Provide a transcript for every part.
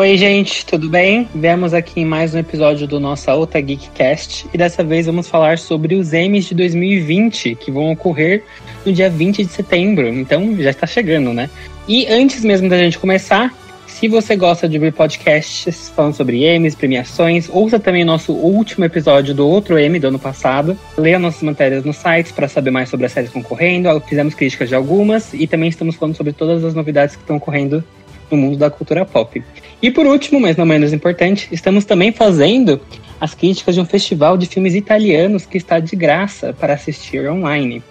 Oi, gente, tudo bem? Viemos aqui em mais um episódio do nossa Outra Geekcast e dessa vez vamos falar sobre os Emmys de 2020 que vão ocorrer no dia 20 de setembro, então já está chegando, né? E antes mesmo da gente começar, se você gosta de ouvir podcasts falando sobre Emmys, premiações, ouça também nosso último episódio do outro Emmy do ano passado. Leia nossas matérias no site para saber mais sobre as séries concorrendo. Fizemos críticas de algumas e também estamos falando sobre todas as novidades que estão ocorrendo no mundo da cultura pop. E por último, mas não menos importante, estamos também fazendo as críticas de um festival de filmes italianos que está de graça para assistir online.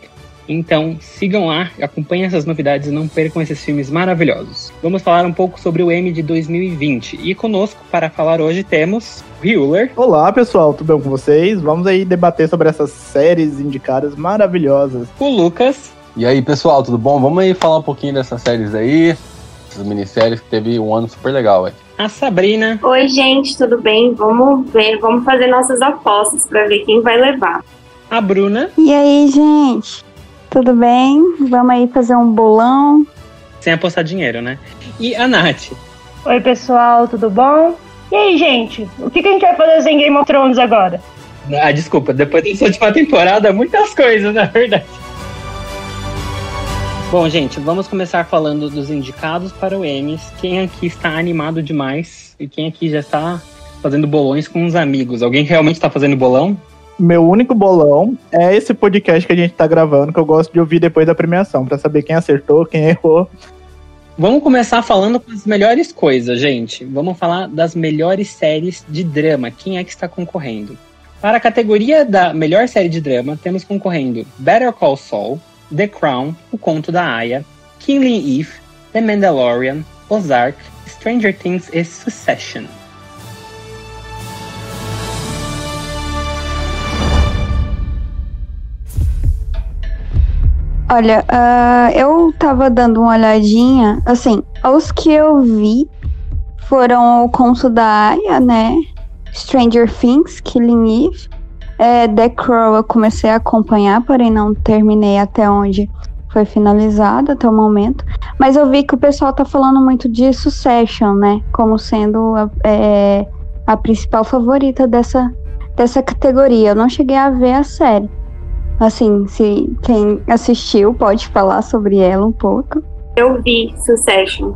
Então, sigam lá, acompanhem essas novidades e não percam esses filmes maravilhosos. Vamos falar um pouco sobre o M de 2020. E conosco, para falar hoje, temos Hewler. Olá, pessoal, tudo bem com vocês? Vamos aí debater sobre essas séries indicadas maravilhosas. O Lucas. E aí, pessoal, tudo bom? Vamos aí falar um pouquinho dessas séries aí essas minisséries que teve um ano super legal, velho. A Sabrina. Oi, gente, tudo bem? Vamos ver, vamos fazer nossas apostas para ver quem vai levar. A Bruna. E aí, gente? Tudo bem? Vamos aí fazer um bolão. Sem apostar dinheiro, né? E a Nath. Oi, pessoal, tudo bom? E aí, gente? O que, que a gente vai fazer sem Game of Thrones agora? Ah, desculpa, depois dessa última temporada, muitas coisas, na verdade. Bom, gente, vamos começar falando dos indicados para o Emmys. Quem aqui está animado demais e quem aqui já está fazendo bolões com os amigos? Alguém realmente está fazendo bolão? Meu único bolão é esse podcast que a gente está gravando, que eu gosto de ouvir depois da premiação, para saber quem acertou, quem errou. Vamos começar falando com as melhores coisas, gente. Vamos falar das melhores séries de drama. Quem é que está concorrendo? Para a categoria da melhor série de drama, temos concorrendo Better Call Saul, The Crown, O Conto da Aya, Killing Eve, The Mandalorian, Ozark, Stranger Things e Succession. Olha, uh, eu tava dando uma olhadinha, assim, os que eu vi foram o Conto da Aya, né? Stranger Things, Killing Eve, é, The Crow eu comecei a acompanhar, porém não terminei até onde foi finalizado até o momento. Mas eu vi que o pessoal tá falando muito de Succession, né? Como sendo a, é, a principal favorita dessa, dessa categoria. Eu não cheguei a ver a série. Assim, se quem assistiu pode falar sobre ela um pouco. Eu vi Succession.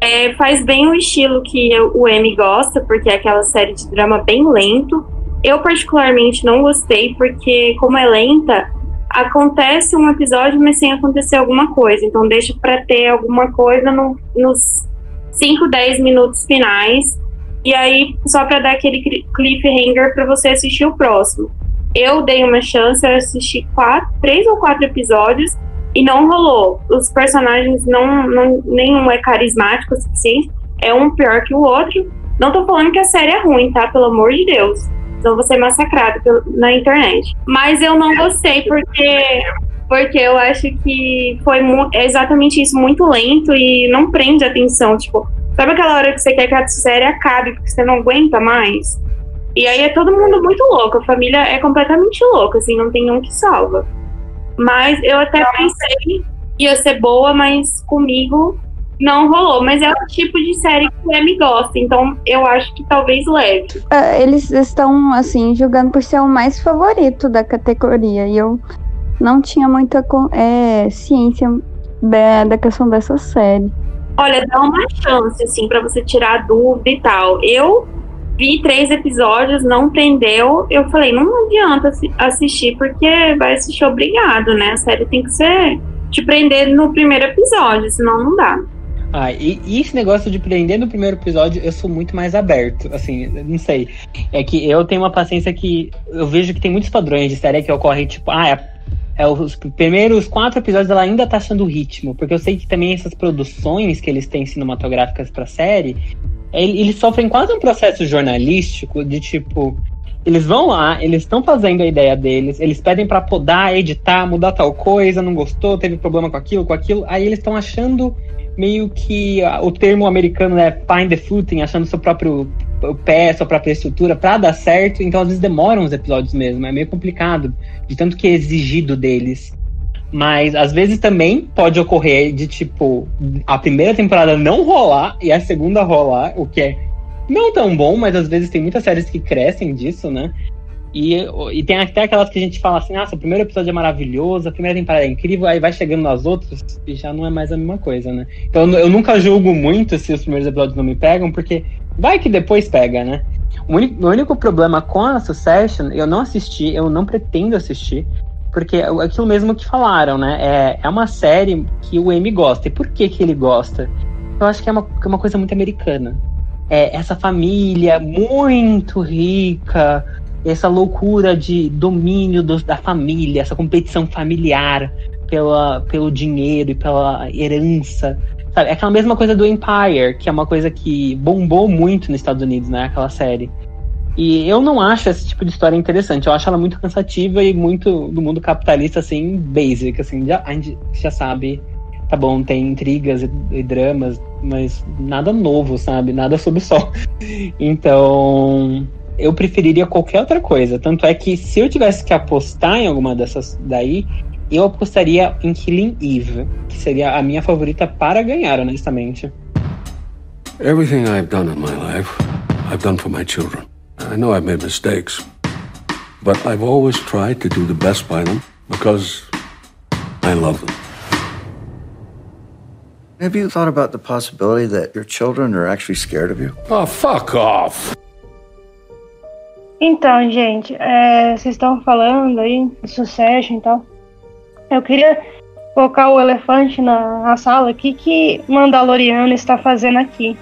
É, faz bem o estilo que o M gosta, porque é aquela série de drama bem lento eu, particularmente, não gostei, porque, como é lenta, acontece um episódio, mas sem acontecer alguma coisa. Então, deixa para ter alguma coisa no, nos 5, 10 minutos finais. E aí, só para dar aquele cliffhanger para você assistir o próximo. Eu dei uma chance, eu assisti quatro, três ou quatro episódios e não rolou. Os personagens não, não nenhum é carismático o suficiente, é um pior que o outro. Não tô falando que a série é ruim, tá? Pelo amor de Deus então vou ser massacrado na internet. Mas eu não gostei porque porque eu acho que foi é exatamente isso, muito lento e não prende atenção. Tipo, sabe aquela hora que você quer que a série acabe porque você não aguenta mais? E aí é todo mundo muito louco, a família é completamente louca, assim, não tem um que salva. Mas eu até pensei que ia ser boa, mas comigo não rolou, mas é o tipo de série que o M gosta, então eu acho que talvez leve. Uh, eles estão, assim, julgando por ser o mais favorito da categoria, e eu não tinha muita é, ciência da, da questão dessa série. Olha, dá uma chance, assim, para você tirar dúvida e tal. Eu vi três episódios, não prendeu. Eu falei, não adianta assistir, porque vai assistir obrigado, né? A série tem que ser te prender no primeiro episódio, senão não dá. Ah, e, e, esse negócio de prender no primeiro episódio, eu sou muito mais aberto. Assim, não sei. É que eu tenho uma paciência que. Eu vejo que tem muitos padrões de série que ocorrem, tipo, ah, é, é os primeiros quatro episódios ela ainda tá achando o ritmo. Porque eu sei que também essas produções que eles têm cinematográficas pra série, eles sofrem quase um processo jornalístico de tipo. Eles vão lá, eles estão fazendo a ideia deles, eles pedem para podar, editar, mudar tal coisa, não gostou, teve problema com aquilo, com aquilo, aí eles estão achando meio que o termo americano é find the footing, achando seu próprio pé, sua própria estrutura para dar certo, então às vezes demoram os episódios mesmo, é meio complicado, de tanto que é exigido deles. Mas às vezes também pode ocorrer de tipo a primeira temporada não rolar e a segunda rolar, o que é não tão bom, mas às vezes tem muitas séries que crescem disso, né? E, e tem até aquelas que a gente fala assim, nossa, o primeiro episódio é maravilhoso, a primeira temporada é incrível, aí vai chegando nas outras e já não é mais a mesma coisa, né? Então eu nunca julgo muito se os primeiros episódios não me pegam, porque vai que depois pega, né? O único, o único problema com a Succession, eu não assisti, eu não pretendo assistir, porque é aquilo mesmo que falaram, né? É, é uma série que o Amy gosta. E por que, que ele gosta? Eu acho que é uma, que é uma coisa muito americana. É essa família muito rica, essa loucura de domínio dos, da família, essa competição familiar pela, pelo dinheiro e pela herança. Sabe? É aquela mesma coisa do Empire, que é uma coisa que bombou muito nos Estados Unidos, né? Aquela série. E eu não acho esse tipo de história interessante. Eu acho ela muito cansativa e muito do mundo capitalista, assim, basic. Assim, já, a gente já sabe. Tá bom, tem intrigas e, e dramas, mas nada novo, sabe? Nada sob o sol. Então, eu preferiria qualquer outra coisa. Tanto é que se eu tivesse que apostar em alguma dessas daí, eu apostaria em Killing Eve, que seria a minha favorita para ganhar, honestamente. Everything I've done in my life, I've done for my children. I know I've made mistakes, but I've always tried to do the best by them because I love them. Have you thought about the possibility that your children are actually scared of you? Oh, fuck off! Então, gente, é, vocês estão falando aí de sucesso e tal. Eu queria colocar o elefante na, na sala. O que, que Mandaloriano está fazendo aqui?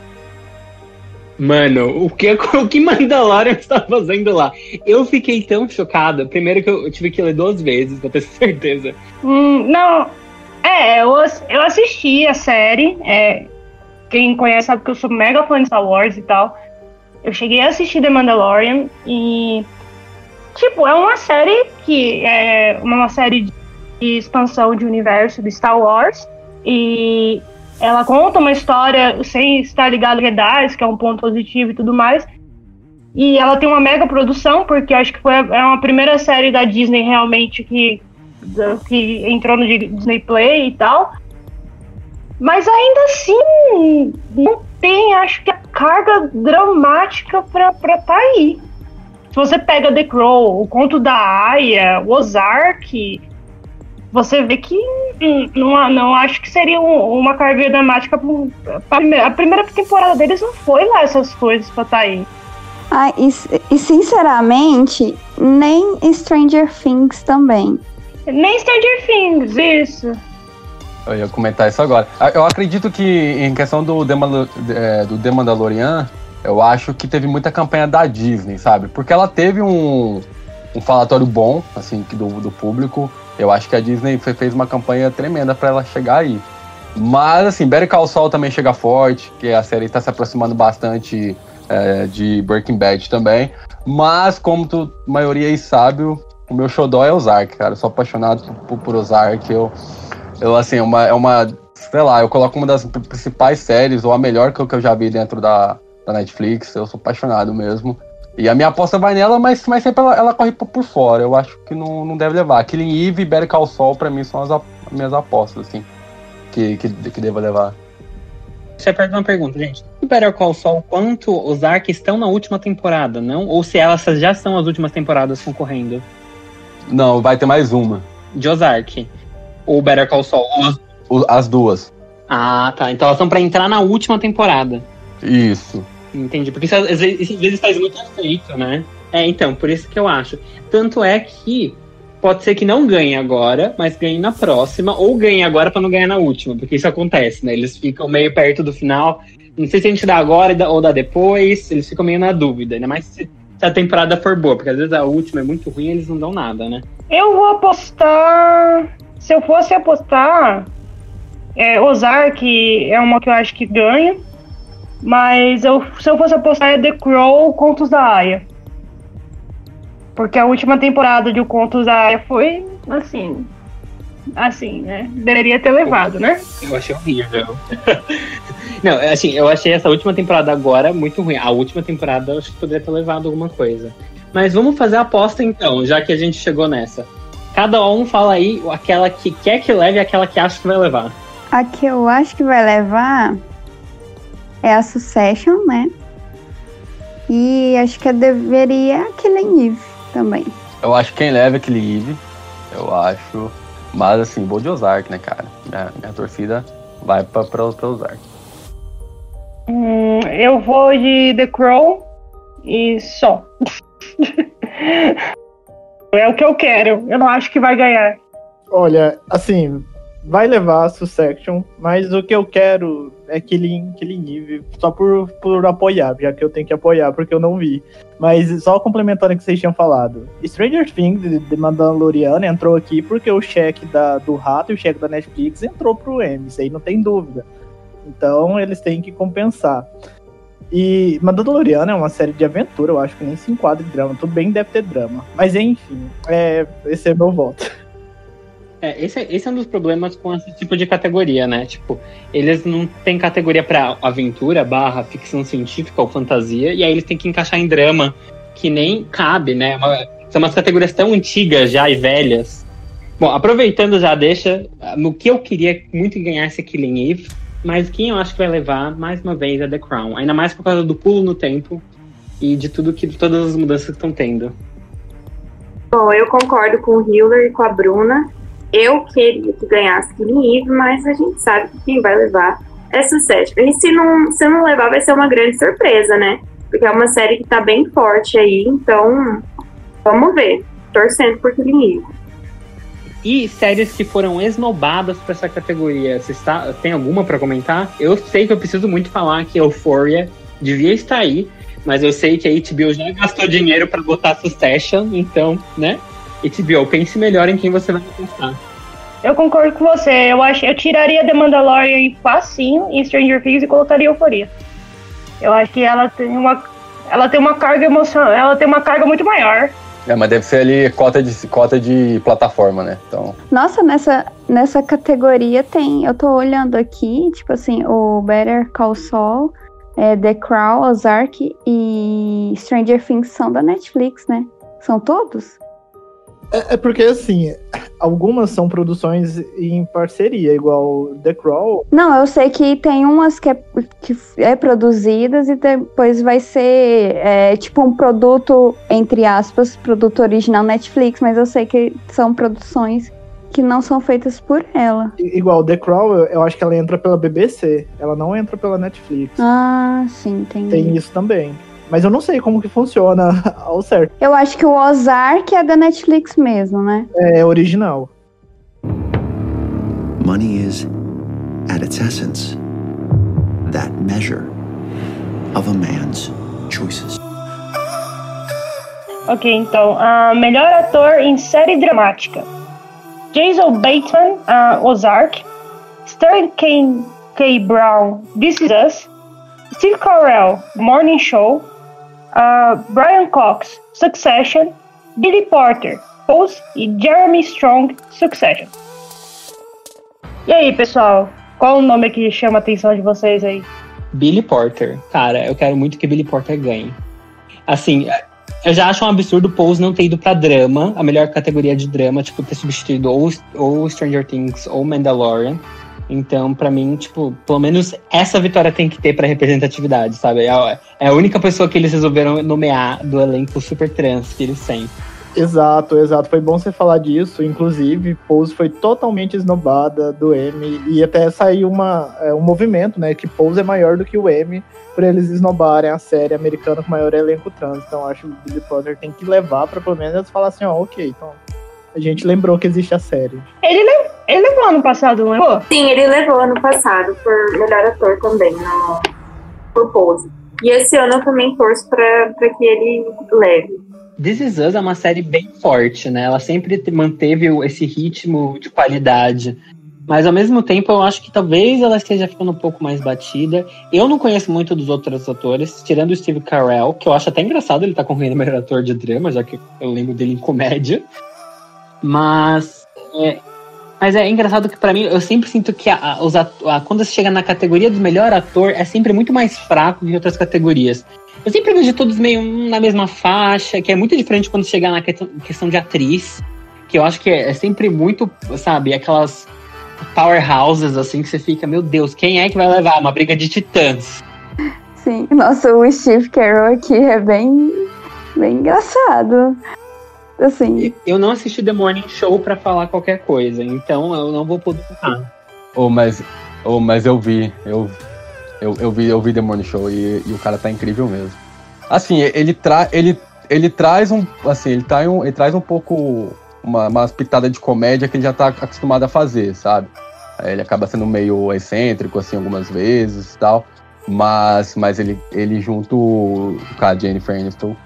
Mano, o que, o que Mandalorian está fazendo lá? Eu fiquei tão chocada. Primeiro que eu tive que ler duas vezes, pra ter certeza. Hum, não, é, eu, eu assisti a série. É, quem conhece sabe que eu sou mega fã de Star Wars e tal. Eu cheguei a assistir The Mandalorian e. Tipo, é uma série que é uma série de expansão de universo do Star Wars. E ela conta uma história sem estar ligada a Jedi, que é um ponto positivo e tudo mais. E ela tem uma mega produção, porque acho que foi a, é uma primeira série da Disney realmente que, que entrou no Disney Play e tal. Mas ainda assim, não tem, acho que, a carga dramática pra estar tá aí. Se você pega The Crow, o Conto da Aya, o Ozark, você vê que não, não acho que seria um, uma carga dramática. A primeira temporada deles não foi lá essas coisas pra tá aí. Ah, e, e sinceramente, nem Stranger Things também. Nem Stranger Things, isso. Eu ia comentar isso agora. Ah, eu acredito que em questão do The, é, do The Mandalorian, eu acho que teve muita campanha da Disney, sabe? Porque ela teve um, um falatório bom, assim, do, do público. Eu acho que a Disney fez uma campanha tremenda para ela chegar aí. Mas, assim, Better Call Saul também chega forte, que a série está se aproximando bastante é, de Breaking Bad também. Mas, como tu, a maioria aí sabe, o meu xodó é Ozark, cara. Eu sou apaixonado por, por Ozark. Eu, eu, assim, é uma, é uma. Sei lá, eu coloco uma das principais séries, ou a melhor que eu, já vi dentro da, da Netflix. Eu sou apaixonado mesmo. E a minha aposta vai nela, mas, mas sempre ela, ela corre por, por, fora. Eu acho que não, não deve levar. Killing Eve e Better Call Saul, pra mim, são as, as minhas apostas, assim, que, que, que deva levar. Eu perguntar uma pergunta, gente. O Better Call Saul, quanto os Ark estão na última temporada, não? Ou se elas já são as últimas temporadas concorrendo? Não, vai ter mais uma. De Ozark. Ou Better Call Saul? As... as duas. Ah, tá. Então elas são pra entrar na última temporada. Isso. Entendi. Porque isso, às vezes, às vezes faz muito efeito, né? É, então, por isso que eu acho. Tanto é que pode ser que não ganhe agora, mas ganhe na próxima, ou ganhe agora para não ganhar na última, porque isso acontece, né? Eles ficam meio perto do final. Não sei se a gente dá agora ou dá depois, eles ficam meio na dúvida, ainda mais se, se a temporada for boa, porque às vezes a última é muito ruim eles não dão nada, né? Eu vou apostar se eu fosse apostar, é, Ozark é uma que eu acho que ganha. Mas eu, se eu fosse apostar é The Crow Contos da Aya. Porque a última temporada de O Contos da Aya foi assim. Assim, né? Deveria ter levado, né? Eu achei horrível. Não, assim, eu achei essa última temporada agora muito ruim. A última temporada eu acho que poderia ter levado alguma coisa. Mas vamos fazer a aposta então, já que a gente chegou nessa. Cada um fala aí aquela que quer que leve e aquela que acha que vai levar. A que eu acho que vai levar é a Succession, né? E acho que eu deveria Killing Eve também. Eu acho que quem leva é aquele Eve. Eu acho. Mas assim, vou de Ozark, né, cara? Minha, minha torcida vai pra, pra, pra Ozark. Hum, eu vou de The Crow e só. é o que eu quero. Eu não acho que vai ganhar. Olha, assim, vai levar a Succession, mas o que eu quero Killing, Killing Eve, só por, por apoiar, já que eu tenho que apoiar, porque eu não vi. Mas só complementando o que vocês tinham falado. Stranger Things, de, de Mandalorian, entrou aqui porque o cheque da, do Rato e o cheque da Netflix entrou pro M, isso aí não tem dúvida. Então eles têm que compensar. E Mandalorian é uma série de aventura, eu acho que nem se enquadra em drama. Tudo bem, deve ter drama. Mas enfim, é, esse é meu voto. É, esse, é, esse é um dos problemas com esse tipo de categoria, né? Tipo, eles não têm categoria para aventura, barra, ficção científica ou fantasia, e aí eles têm que encaixar em drama, que nem cabe, né? Uma, são umas categorias tão antigas já e velhas. Bom, aproveitando já, deixa no que eu queria muito ganhar esse Killing Eve, mas quem eu acho que vai levar, mais uma vez, é The Crown. Ainda mais por causa do pulo no tempo e de tudo que todas as mudanças que estão tendo. Bom, eu concordo com o Hiller e com a Bruna. Eu queria que ganhasse Killing Eve, mas a gente sabe que quem vai levar é Succession. E se não, se não levar, vai ser uma grande surpresa, né? Porque é uma série que tá bem forte aí, então vamos ver. Torcendo por Killing Eve. E séries que foram esnobadas para essa categoria, você está, tem alguma para comentar? Eu sei que eu preciso muito falar que Euphoria devia estar aí, mas eu sei que a HBO já gastou dinheiro para botar Succession, então, né? HBO, pense melhor em quem você vai apostar. Eu concordo com você. Eu acho, eu tiraria The Mandalorian facinho em Stranger Things e colocaria Euforia. Eu acho que ela tem uma, ela tem uma carga emocional, ela tem uma carga muito maior. É, mas deve ser ali cota de, cota de plataforma, né? Então. Nossa, nessa, nessa categoria tem. Eu tô olhando aqui, tipo assim, o Better Call Saul, é, The Crown, Ozark e Stranger Things são da Netflix, né? São todos? É, é, porque, assim, algumas são produções em parceria, igual The Crawl. Não, eu sei que tem umas que é, que é produzidas e depois vai ser, é, tipo, um produto, entre aspas, produto original Netflix, mas eu sei que são produções que não são feitas por ela. Igual The Crawl, eu, eu acho que ela entra pela BBC, ela não entra pela Netflix. Ah, sim, tem. Tem isso também. Mas eu não sei como que funciona ao certo. Eu acho que o Ozark é da Netflix mesmo, né? É original. Money is, at its essence, that measure of a man's choices. Ok, então, uh, melhor ator em série dramática: Jason Bateman, uh, Ozark, Sterling K. K. Brown, This Is Us, Steve Carell, Morning Show, uh, Brian Cox, Succession, Billy Porter, Pose e Jeremy Strong, Succession. E aí, pessoal? Qual o nome que chama a atenção de vocês aí? Billy Porter. Cara, eu quero muito que Billy Porter ganhe. Assim, eu já acho um absurdo o Pose não ter ido pra drama, a melhor categoria de drama, tipo, ter substituído ou, ou Stranger Things ou Mandalorian. Então, para mim, tipo, pelo menos essa vitória tem que ter para representatividade, sabe? É, é a única pessoa que eles resolveram nomear do elenco super trans que eles têm. Exato, exato. Foi bom você falar disso. Inclusive, Pose foi totalmente esnobada do M e até saiu uma, é, um movimento, né? Que Pose é maior do que o M para eles esnobarem a série americana com maior elenco trans. Então, acho que o Billy Potter tem que levar para pelo menos falar assim, ó, ok, então a gente lembrou que existe a série. Ele, le ele levou ano passado, não levou? Sim, ele levou ano passado por melhor ator também, no, por Pose. E esse ano eu também torço pra, pra que ele leve. This Is Us é uma série bem forte, né? Ela sempre manteve esse ritmo de qualidade. Mas ao mesmo tempo, eu acho que talvez ela esteja ficando um pouco mais batida. Eu não conheço muito dos outros atores, tirando o Steve Carell, que eu acho até engraçado ele estar tá concorrendo melhor ator de drama, já que eu lembro dele em comédia. Mas. É, mas é engraçado que para mim eu sempre sinto que a, os a, quando você chega na categoria do melhor ator é sempre muito mais fraco que outras categorias. Eu sempre vejo todos meio na mesma faixa, que é muito diferente quando chegar na questão de atriz. que eu acho que é, é sempre muito, sabe, aquelas powerhouses assim que você fica, meu Deus, quem é que vai levar uma briga de titãs? Sim, nossa, o Steve Carroll aqui é bem, bem engraçado. Assim, Eu não assisti The Morning Show pra falar qualquer coisa, então eu não vou poder falar. Oh, mas, oh, mas eu vi, eu, eu, eu vi, eu vi The Morning Show e, e o cara tá incrível mesmo. Assim, ele, tra, ele, ele traz um, assim, ele, tá um, ele traz um pouco uma, umas pitadas de comédia que ele já tá acostumado a fazer, sabe? Ele acaba sendo meio excêntrico, assim, algumas vezes e tal. Mas, mas ele, ele junto com a Jennifer Aniston,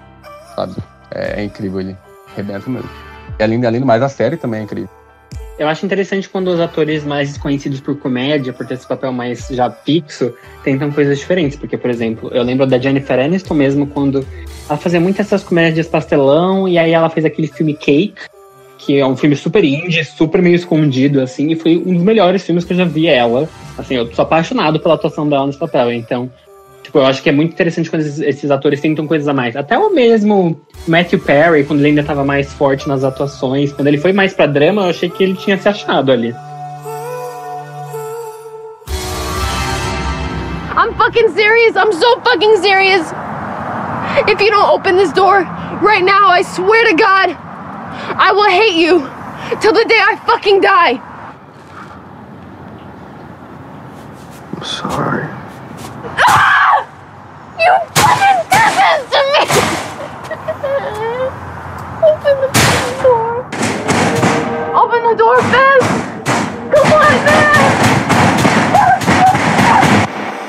sabe? É, é incrível, ele arrebenta mesmo. E além, além do mais, a série também é incrível. Eu acho interessante quando os atores mais conhecidos por comédia, por ter esse papel mais já fixo, tentam coisas diferentes. Porque, por exemplo, eu lembro da Jennifer Aniston mesmo, quando ela fazia muitas essas comédias pastelão, e aí ela fez aquele filme Cake, que é um filme super indie, super meio escondido, assim, e foi um dos melhores filmes que eu já vi ela. Assim, eu sou apaixonado pela atuação dela nesse papel, então. Tipo, eu acho que é muito interessante quando esses, esses atores tentam coisas a mais. Até o mesmo Matthew Perry, quando ele ainda estava mais forte nas atuações, quando ele foi mais pra drama, eu achei que ele tinha se achado ali. I'm fucking serious. I'm so fucking serious. If you don't open this door right now, I swear to God, I will hate you till the day I fucking die. I'm sorry. Ah! You fucking did this to me! Open the fucking door. Open the door, Beth! Come on, Beth!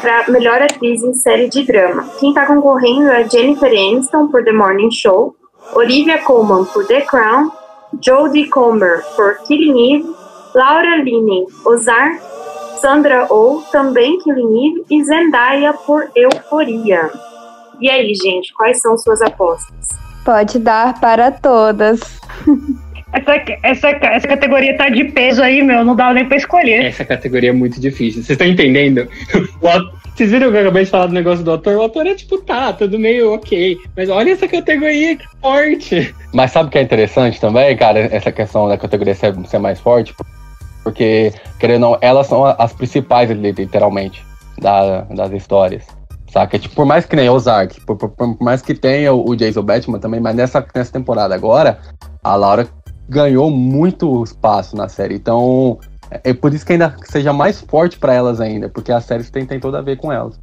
Pra melhor atriz em série de drama. Quem tá concorrendo é Jennifer Aniston por The Morning Show, Olivia Colman por The Crown, Jodie Comer por Killing Eve, Laura Linney, Ozark, Sandra Oh, também Killing Eve, e Zendaya por Euforia. E aí, gente, quais são suas apostas? pode dar para todas. Essa, essa, essa categoria tá de peso aí, meu. Não dá nem pra escolher. Essa categoria é muito difícil. Vocês estão entendendo? O Vocês viram que eu acabei de falar do negócio do ator? O ator é tipo, tá, tudo meio ok. Mas olha essa categoria que forte. Mas sabe o que é interessante também, cara, essa questão da categoria ser, ser mais forte? Porque, querendo ou não, elas são as principais, li- literalmente, da- das histórias. Saca? Tipo, por mais que nem Ozark, por, por- por mais que tenha o, Jason Batman também, mas nessa, nessa temporada agora, a Laura ganhou muito espaço na série. Então, é, é por isso que ainda seja mais forte pra elas ainda, porque a série tem, tem tudo a ver com elas.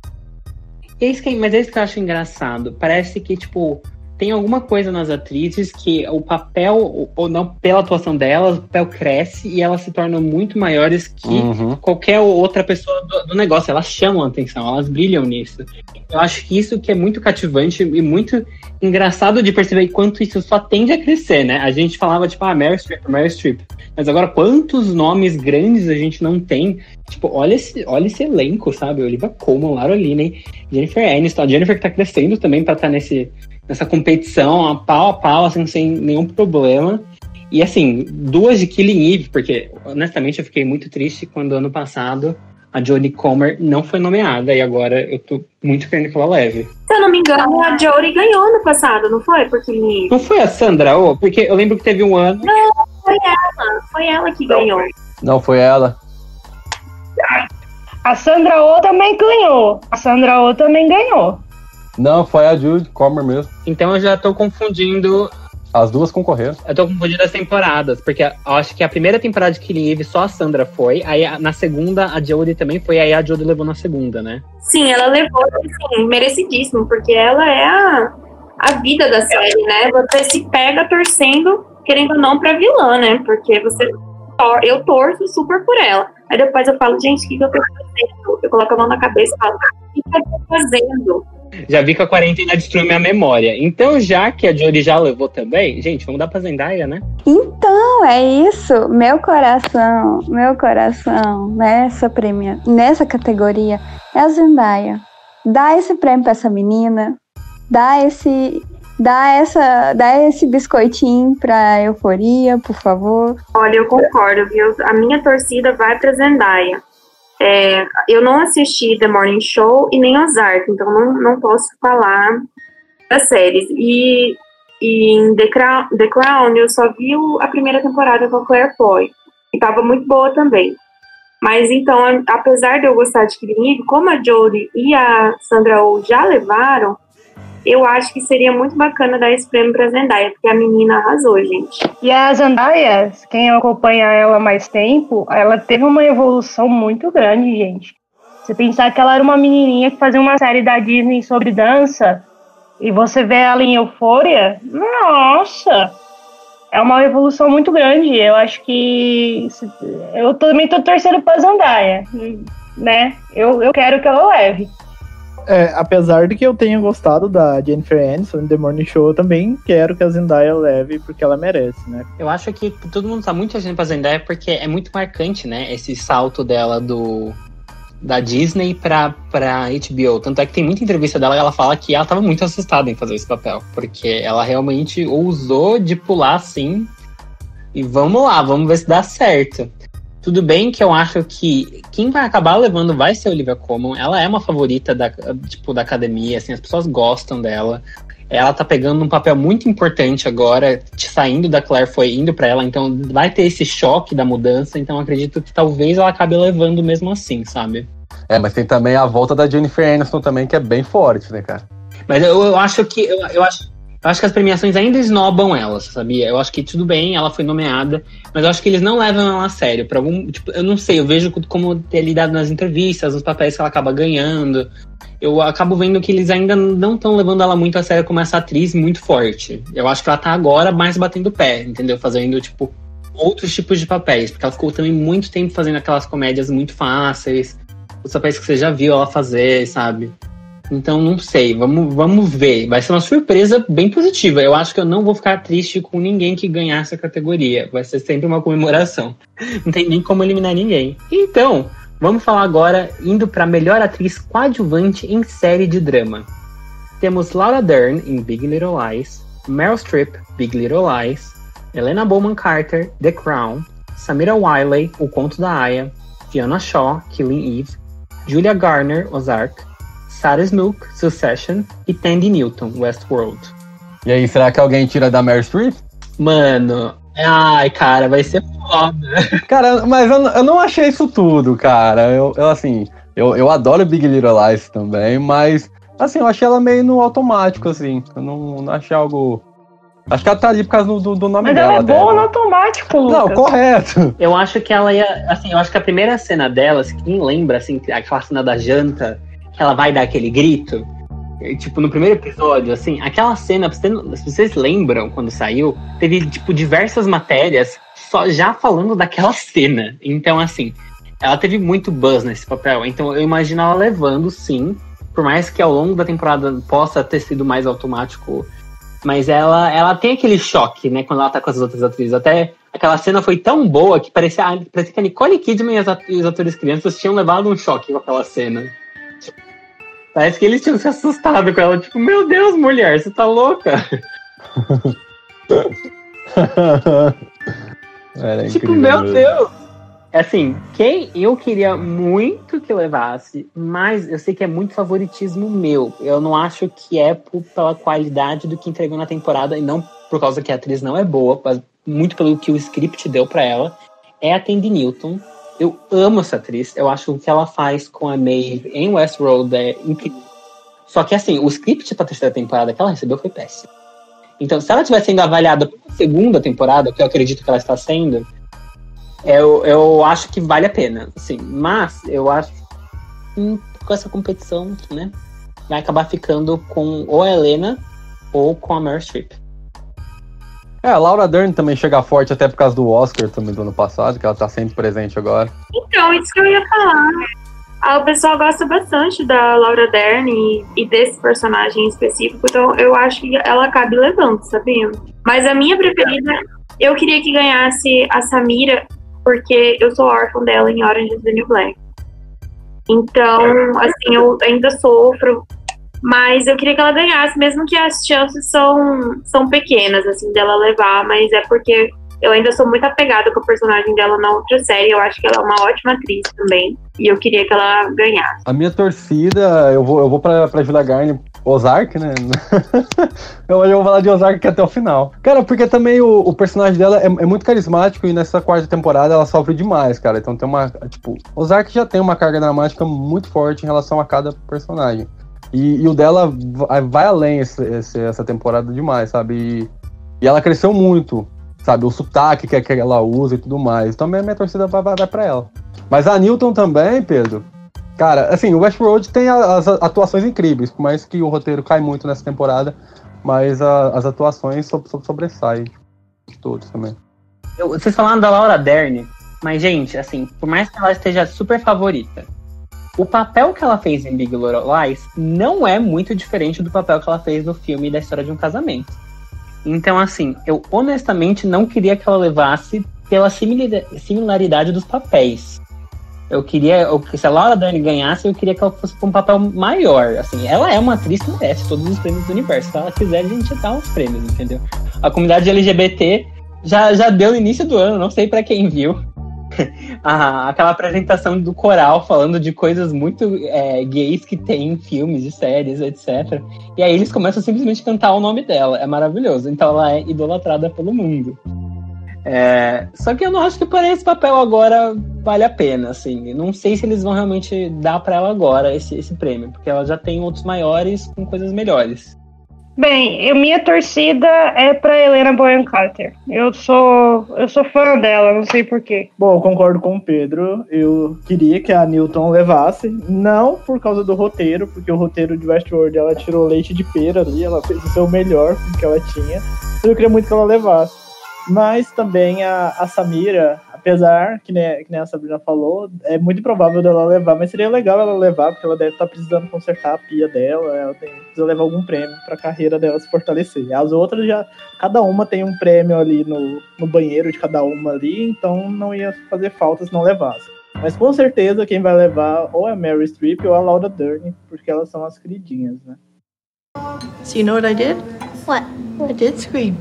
É isso que, mas é isso que eu acho engraçado. Parece que, tipo, tem alguma coisa nas atrizes que o papel, ou- não pela atuação delas, o papel cresce e elas se tornam muito maiores que Uhum. qualquer outra pessoa do, do negócio. Elas chamam a atenção, elas brilham nisso. Eu acho que isso que é muito cativante e muito engraçado de perceber quanto isso só tende a crescer, né? A gente falava, tipo, ah, Meryl Streep, Meryl Streep. Mas agora, quantos nomes grandes a gente não tem? Tipo, olha esse, olha esse elenco, sabe? Olivia Colman, Laura Linney, Jennifer Aniston. A Jennifer que tá crescendo também pra estar nesse, nessa competição, a pau a pau, assim, sem nenhum problema. E assim, duas de Killing Eve, porque honestamente eu fiquei muito triste quando ano passado a Jodie Comer não foi nomeada e agora eu tô muito querendo que ela leve. Se eu não me engano, a Jodie ganhou ano passado, não foi? Porque Não foi a Sandra Oh? Porque eu lembro que teve um ano. foi ela, foi ela que ganhou. Não foi ela. A Sandra Oh também ganhou. A Sandra Oh também ganhou. Não, foi a Jude Comer mesmo. Então eu já tô confundindo. As duas concorreram. Eu tô confundindo as temporadas, porque eu acho que a primeira temporada de Killing Eve só a Sandra foi, aí a- na segunda a Jodie também foi, aí a Jodie levou na segunda, né? Sim, ela levou, assim, merecidíssimo, porque ela é a, a vida da série, né? Você se pega torcendo, querendo ou não, pra vilã, né? Porque você. Eu torço super por ela. Aí depois eu falo, gente, o que, que eu tô fazendo? Eu coloco a mão na cabeça e falo, o que, que eu tô fazendo? Já vi que a quarentena destruiu minha memória. Então, já que a Jodie já levou também, gente, vamos dar pra Zendaya, né? Então, é isso. Meu coração, meu coração nessa premia, nessa categoria é a Zendaya. Dá esse prêmio pra essa menina. Dá esse dá essa dá esse biscoitinho pra Euforia, por favor. Olha, eu concordo, viu? A minha torcida vai pra Zendaya. É, eu não assisti The Morning Show e nem Ozark, então não, não posso falar das séries. E E em The Crown, The Crown eu só vi a primeira temporada com a Claire Foy. E tava muito boa também. Mas então, apesar de eu gostar de Killing como a Jodie e a Sandra Oh já levaram, eu acho que seria muito bacana dar esse prêmio pra Zendaya, porque a menina arrasou, gente. E a Zendaya, quem acompanha ela mais tempo, ela teve uma evolução muito grande, gente. Você pensar que ela era uma menininha que fazia uma série da Disney sobre dança, e você vê ela em Eufória, nossa! É uma evolução muito grande. Eu acho que. Eu também tô torcendo pra Zendaya, né? Eu, eu quero que ela leve. É, apesar de que eu tenha gostado da Jennifer Aniston The Morning Show, também quero que a Zendaya leve porque ela merece, né? Eu acho que todo mundo tá muito achando pra Zendaya porque é muito marcante, né? Esse salto dela do da Disney pra, pra HBO. Tanto é que tem muita entrevista dela ela fala que ela tava muito assustada em fazer esse papel. Porque ela realmente ousou de pular assim. E vamos lá, vamos ver se dá certo. Tudo bem que eu acho que quem vai acabar levando vai ser a Olivia Colman. Ela é uma favorita da, tipo, da academia, assim, as pessoas gostam dela. Ela tá pegando um papel muito importante agora, saindo da Claire foi indo pra ela, então vai ter esse choque da mudança, então acredito que talvez ela acabe levando mesmo assim, sabe? É, mas tem também a volta da Jennifer Aniston também, que é bem forte, né, cara? Mas eu, eu acho que eu, eu acho, eu acho que as premiações ainda esnobam ela, sabia? Eu acho que tudo bem, ela foi nomeada, mas eu acho que eles não levam ela a sério. Por algum, tipo, eu não sei, eu vejo como ter lidado nas entrevistas, nos papéis que ela acaba ganhando. Eu acabo vendo que eles ainda não estão levando ela muito a sério como essa atriz muito forte. Eu acho que ela tá agora mais batendo pé, entendeu? Fazendo, tipo, outros tipos de papéis. Porque ela ficou também muito tempo fazendo aquelas comédias muito fáceis. Os papéis que você já viu ela fazer, sabe? Então, não sei. Vamos, vamos ver. Vai ser uma surpresa bem positiva. Eu acho que eu não vou ficar triste com ninguém que ganhar essa categoria. Vai ser sempre uma comemoração. Não tem nem como eliminar ninguém. Então, vamos falar agora indo para melhor atriz coadjuvante em série de drama. Temos Laura Dern em Big Little Lies, Meryl Streep, Big Little Lies, Helena Bowman Carter, The Crown, Samira Wiley, O Conto da Aya, Fiona Shaw, Killing Eve, Julia Garner, Ozark, Sarah Snook, Succession e Tandy Newton, Westworld. E aí, será que alguém tira da Meryl Streep? Mano, ai, cara, vai ser foda. Cara, mas eu, eu não achei isso tudo, cara. Eu, eu, assim, eu, eu adoro Big Little Lies também, mas, assim, eu achei ela meio no automático, assim. Eu não, não achei algo. Acho que ela tá ali por causa do, do- do nome Mas dela. ela é boa no automático, Lucas. Não, correto. Eu acho que ela ia. Assim, eu acho que a primeira cena dela, se quem lembra, assim, aquela cena da janta, que ela vai dar aquele grito. Tipo, no primeiro episódio, assim, aquela cena, se vocês- lembram quando saiu, teve, tipo, diversas matérias só já falando daquela cena. Então, assim, ela teve muito buzz nesse papel. Então, eu imagino ela levando, sim. Por mais que ao longo da temporada possa ter sido mais automático. Mas ela, ela tem aquele choque, né, quando ela tá com as outras atrizes. Até aquela cena foi tão boa que parecia, parecia que a Nicole Kidman e os atores crianças tinham levado um choque com aquela cena. Parece que eles tinham se assustado com ela. Tipo, meu Deus, mulher, você tá louca? Era Tipo, meu mesmo. Deus! É Assim, quem eu queria muito que levasse, mas eu sei que é muito favoritismo meu. Eu não acho que é por- pela qualidade do que entregou na temporada, e não por causa que a atriz não é boa, mas muito pelo que o script deu pra ela. É a Tandy Newton. Eu amo essa atriz. Eu acho que o que ela faz com a Maeve em Westworld é incrível. Só que assim, o script pra terceira temporada que ela recebeu foi péssimo. Então, se ela estiver sendo avaliada pra segunda temporada, que eu acredito que ela está sendo, eu, eu acho que vale a pena, assim. Mas eu acho que com essa competição, né, vai acabar ficando com ou a Helena ou com a Meryl Streep. É, a Laura Dern também chega forte até por causa do Oscar também do ano passado, que ela tá sempre presente agora. Então, isso que eu ia falar. Ah, o pessoal gosta bastante da Laura Dern e, e desse personagem em específico, então eu acho que ela cabe levando, sabia? Mas a minha preferida, eu queria que ganhasse a Samira, porque eu sou órfã dela em Orange is the New Black. Então, assim, eu ainda sofro, mas eu queria que ela ganhasse, mesmo que as chances são, são pequenas, assim, dela levar, mas é porque eu ainda sou muito apegada com o personagem dela na outra série. Eu acho que ela é uma ótima atriz também. E eu queria que ela ganhasse. A minha torcida, eu vou, eu vou pra, pra Julia Garner Ozark, né? eu vou falar de Ozark até o final. Cara, porque também o, o personagem dela é, é, muito carismático e nessa quarta temporada ela sofre demais, cara. Então tem uma. Tipo, Ozark já tem uma carga dramática muito forte em relação a cada personagem. E, e o dela vai, além esse, esse, essa temporada demais, sabe? E, e, ela cresceu muito, sabe? O sotaque que, que ela usa e tudo mais. Também a minha torcida vai, vai pra ela. Mas a Newton também, Pedro, Cara, assim, o Westworld tem as atuações incríveis, por mais que o roteiro cai muito nessa temporada, mas a, as atuações so, so, sobressaem de todos também. Eu, vocês falaram da Laura Dern, mas, gente, assim, por mais que ela esteja super favorita, o papel que ela fez em Big Little Lies não é muito diferente do papel que ela fez no filme da história de um casamento. Então, assim, eu honestamente não queria que ela levasse pela similaridade dos papéis. Eu queria, se a Laura Dern ganhasse, eu queria que ela fosse com um papel maior. Assim, ela é uma atriz que merece todos os prêmios do universo. Se ela quiser, a gente dá os prêmios, entendeu? A comunidade LGBT já, já deu início do ano, não sei para quem viu. ah, aquela apresentação do coral falando de coisas muito é, gays que tem em filmes e séries, etc. E aí eles começam a simplesmente cantar o nome dela. É maravilhoso. Então ela é idolatrada pelo mundo. É, só que eu não acho que para esse papel agora vale a pena, assim. Não sei se eles vão realmente dar para ela agora esse, esse prêmio, porque ela já tem outros maiores com coisas melhores. Bem, eu, minha torcida é para Helena Bonham Carter. Eu sou, eu sou fã dela, não sei porquê. Bom, eu concordo com o Pedro. Eu queria que a Newton levasse, não por causa do roteiro, porque o roteiro de Westworld ela tirou leite de pera ali, ela fez o seu melhor com o que ela tinha. Eu queria muito que ela levasse. Mas também a, a Samira, apesar que nem, que nem a Sabrina falou, é muito provável dela levar, mas seria legal ela levar, porque ela deve estar tá precisando consertar a pia dela, ela tem, precisa levar algum prêmio para a carreira dela se fortalecer. As outras já, cada uma tem um prêmio ali no, no banheiro de cada uma ali, então não ia fazer falta se não levasse. Mas com certeza quem vai levar ou é a Mary Streep ou a Laura Dern, porque elas são as queridinhas, né? So you know what I did? What? I did scream.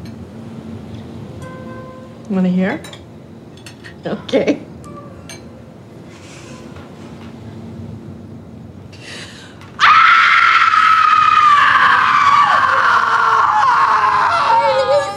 Want to hear? Okay.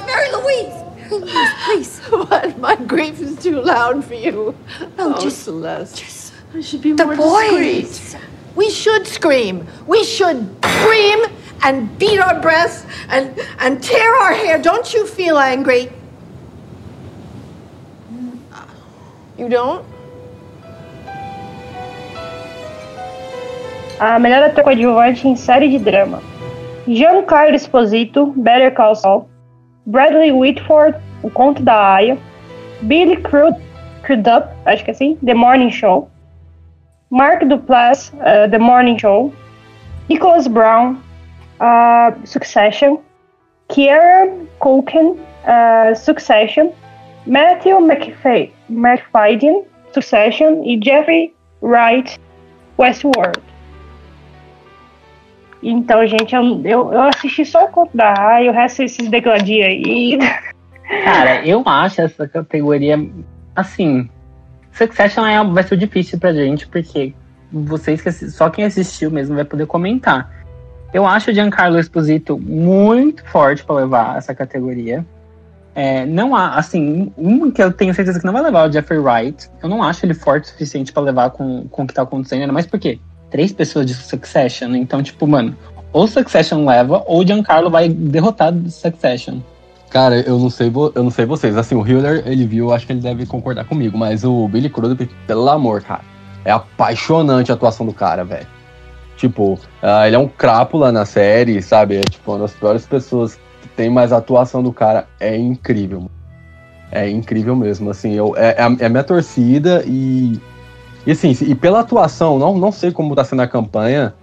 Mary Louise! Mary Louise, please. What? My grief is too loud for you. No, oh, just Celeste. Just I should be the more boys. discreet. We should scream. We should scream and beat our breasts and and tear our hair. Don't you feel angry? You don't? A melhor ator coadjuvante em série de drama. Giancarlo Esposito, Better Call Saul. Bradley Whitford, O Conto da Aya. Billy Crud Crudup, acho que é assim, The Morning Show. Mark Duplass, uh, The Morning Show. Nicholas Brown, uh, Succession. Kieran Culkin, uh, Succession. Matthew McFadden, Succession e Jeffrey Wright, Westworld. Então, gente, eu, eu, eu assisti só o conto da Rai, o resto esses degladinhos aí. Cara, eu acho essa categoria, assim, Succession é, vai ser difícil pra gente, porque vocês que só quem assistiu mesmo vai poder comentar. Eu acho o Giancarlo Esposito muito forte para levar essa categoria. É, não há, assim, um que eu tenho certeza que não vai levar o Jeffrey Wright. Eu não acho ele forte o suficiente para levar com, com o que tá acontecendo, ainda mais porque três pessoas de Succession, então, tipo, mano, ou Succession leva, ou o Giancarlo vai derrotar Succession. Cara, eu não sei, eu não sei vocês. Assim, o Hiller, ele viu, acho que ele deve concordar comigo, mas o Billy Crudup, pelo amor, cara, é apaixonante a atuação do cara, velho. Tipo, uh, ele é um crápula na série, sabe? É tipo uma das piores pessoas tem, mas a atuação do cara é incrível. É incrível mesmo, assim, eu, é, é, a, é minha torcida e, e assim, e pela atuação, não, não sei como tá sendo a campanha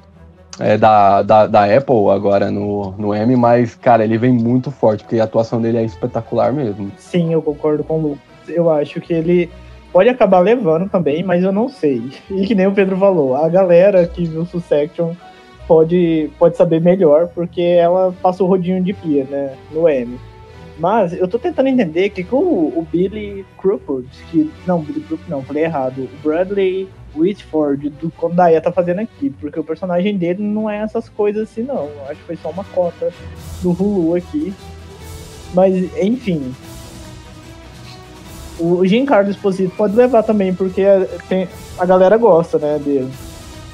é, da, da, da Apple agora no, no M, mas, cara, ele vem muito forte, porque a atuação dele é espetacular mesmo. Sim, eu concordo com o Lucas. Eu acho que ele pode acabar levando também, mas eu não sei. E que nem o Pedro falou, a galera que viu Succession pode, pode saber melhor, porque ela passa o rodinho de pia, né, no M. Mas eu tô tentando entender que com o, o Billy Crawford, que. Não, Billy Crawford não, falei errado. O Bradley Whitford do Kondaia tá fazendo aqui, porque o personagem dele não é essas coisas assim, não. Eu acho que foi só uma cota do Hulu aqui. Mas, enfim. O Giancarlo Esposito pode levar também, porque a, tem, a galera gosta, né, dele.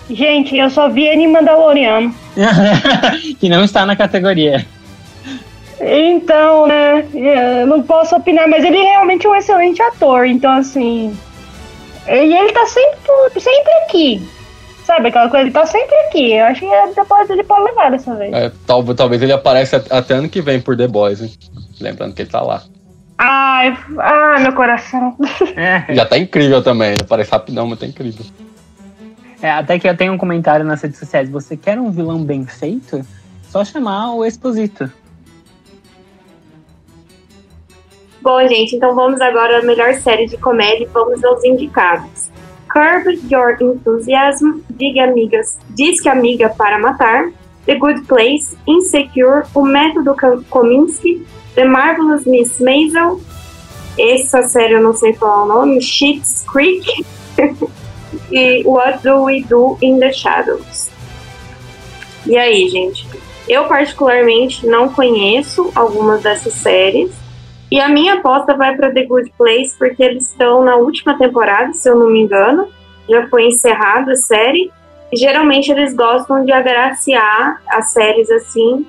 Gente, eu só vi ele em Mandaloriano. que não está na categoria. Então, né, eu não posso opinar, mas ele realmente é um excelente ator, então assim. E ele tá sempre, sempre aqui. Sabe aquela coisa? Ele tá sempre aqui. Eu acho que depois ele pode levar dessa vez. É, talvez, talvez ele apareça até ano que vem por The Boys, hein? Lembrando que ele tá lá. Ai, ai, meu coração. É. Já tá incrível também. Ele aparece rapidão, mas tá incrível. É, até que eu tenho um comentário nas redes sociais. Você quer um vilão bem feito? Só chamar o Exposito. Bom, gente, então vamos agora à melhor série de comédia e vamos aos indicados. Curb Your Enthusiasm, Diga Amigas, Diz que Amiga para Matar, The Good Place, Insecure, O Método Kominsky, The Marvelous Miss Maisel, essa série eu não sei falar o nome, Schitt's Creek e What Do We Do in the Shadows. E aí, gente? Eu particularmente não conheço algumas dessas séries. E a minha aposta vai para The Good Place porque eles estão na última temporada, se eu não me engano. Já foi encerrada a série. E geralmente eles gostam de agraciar as séries assim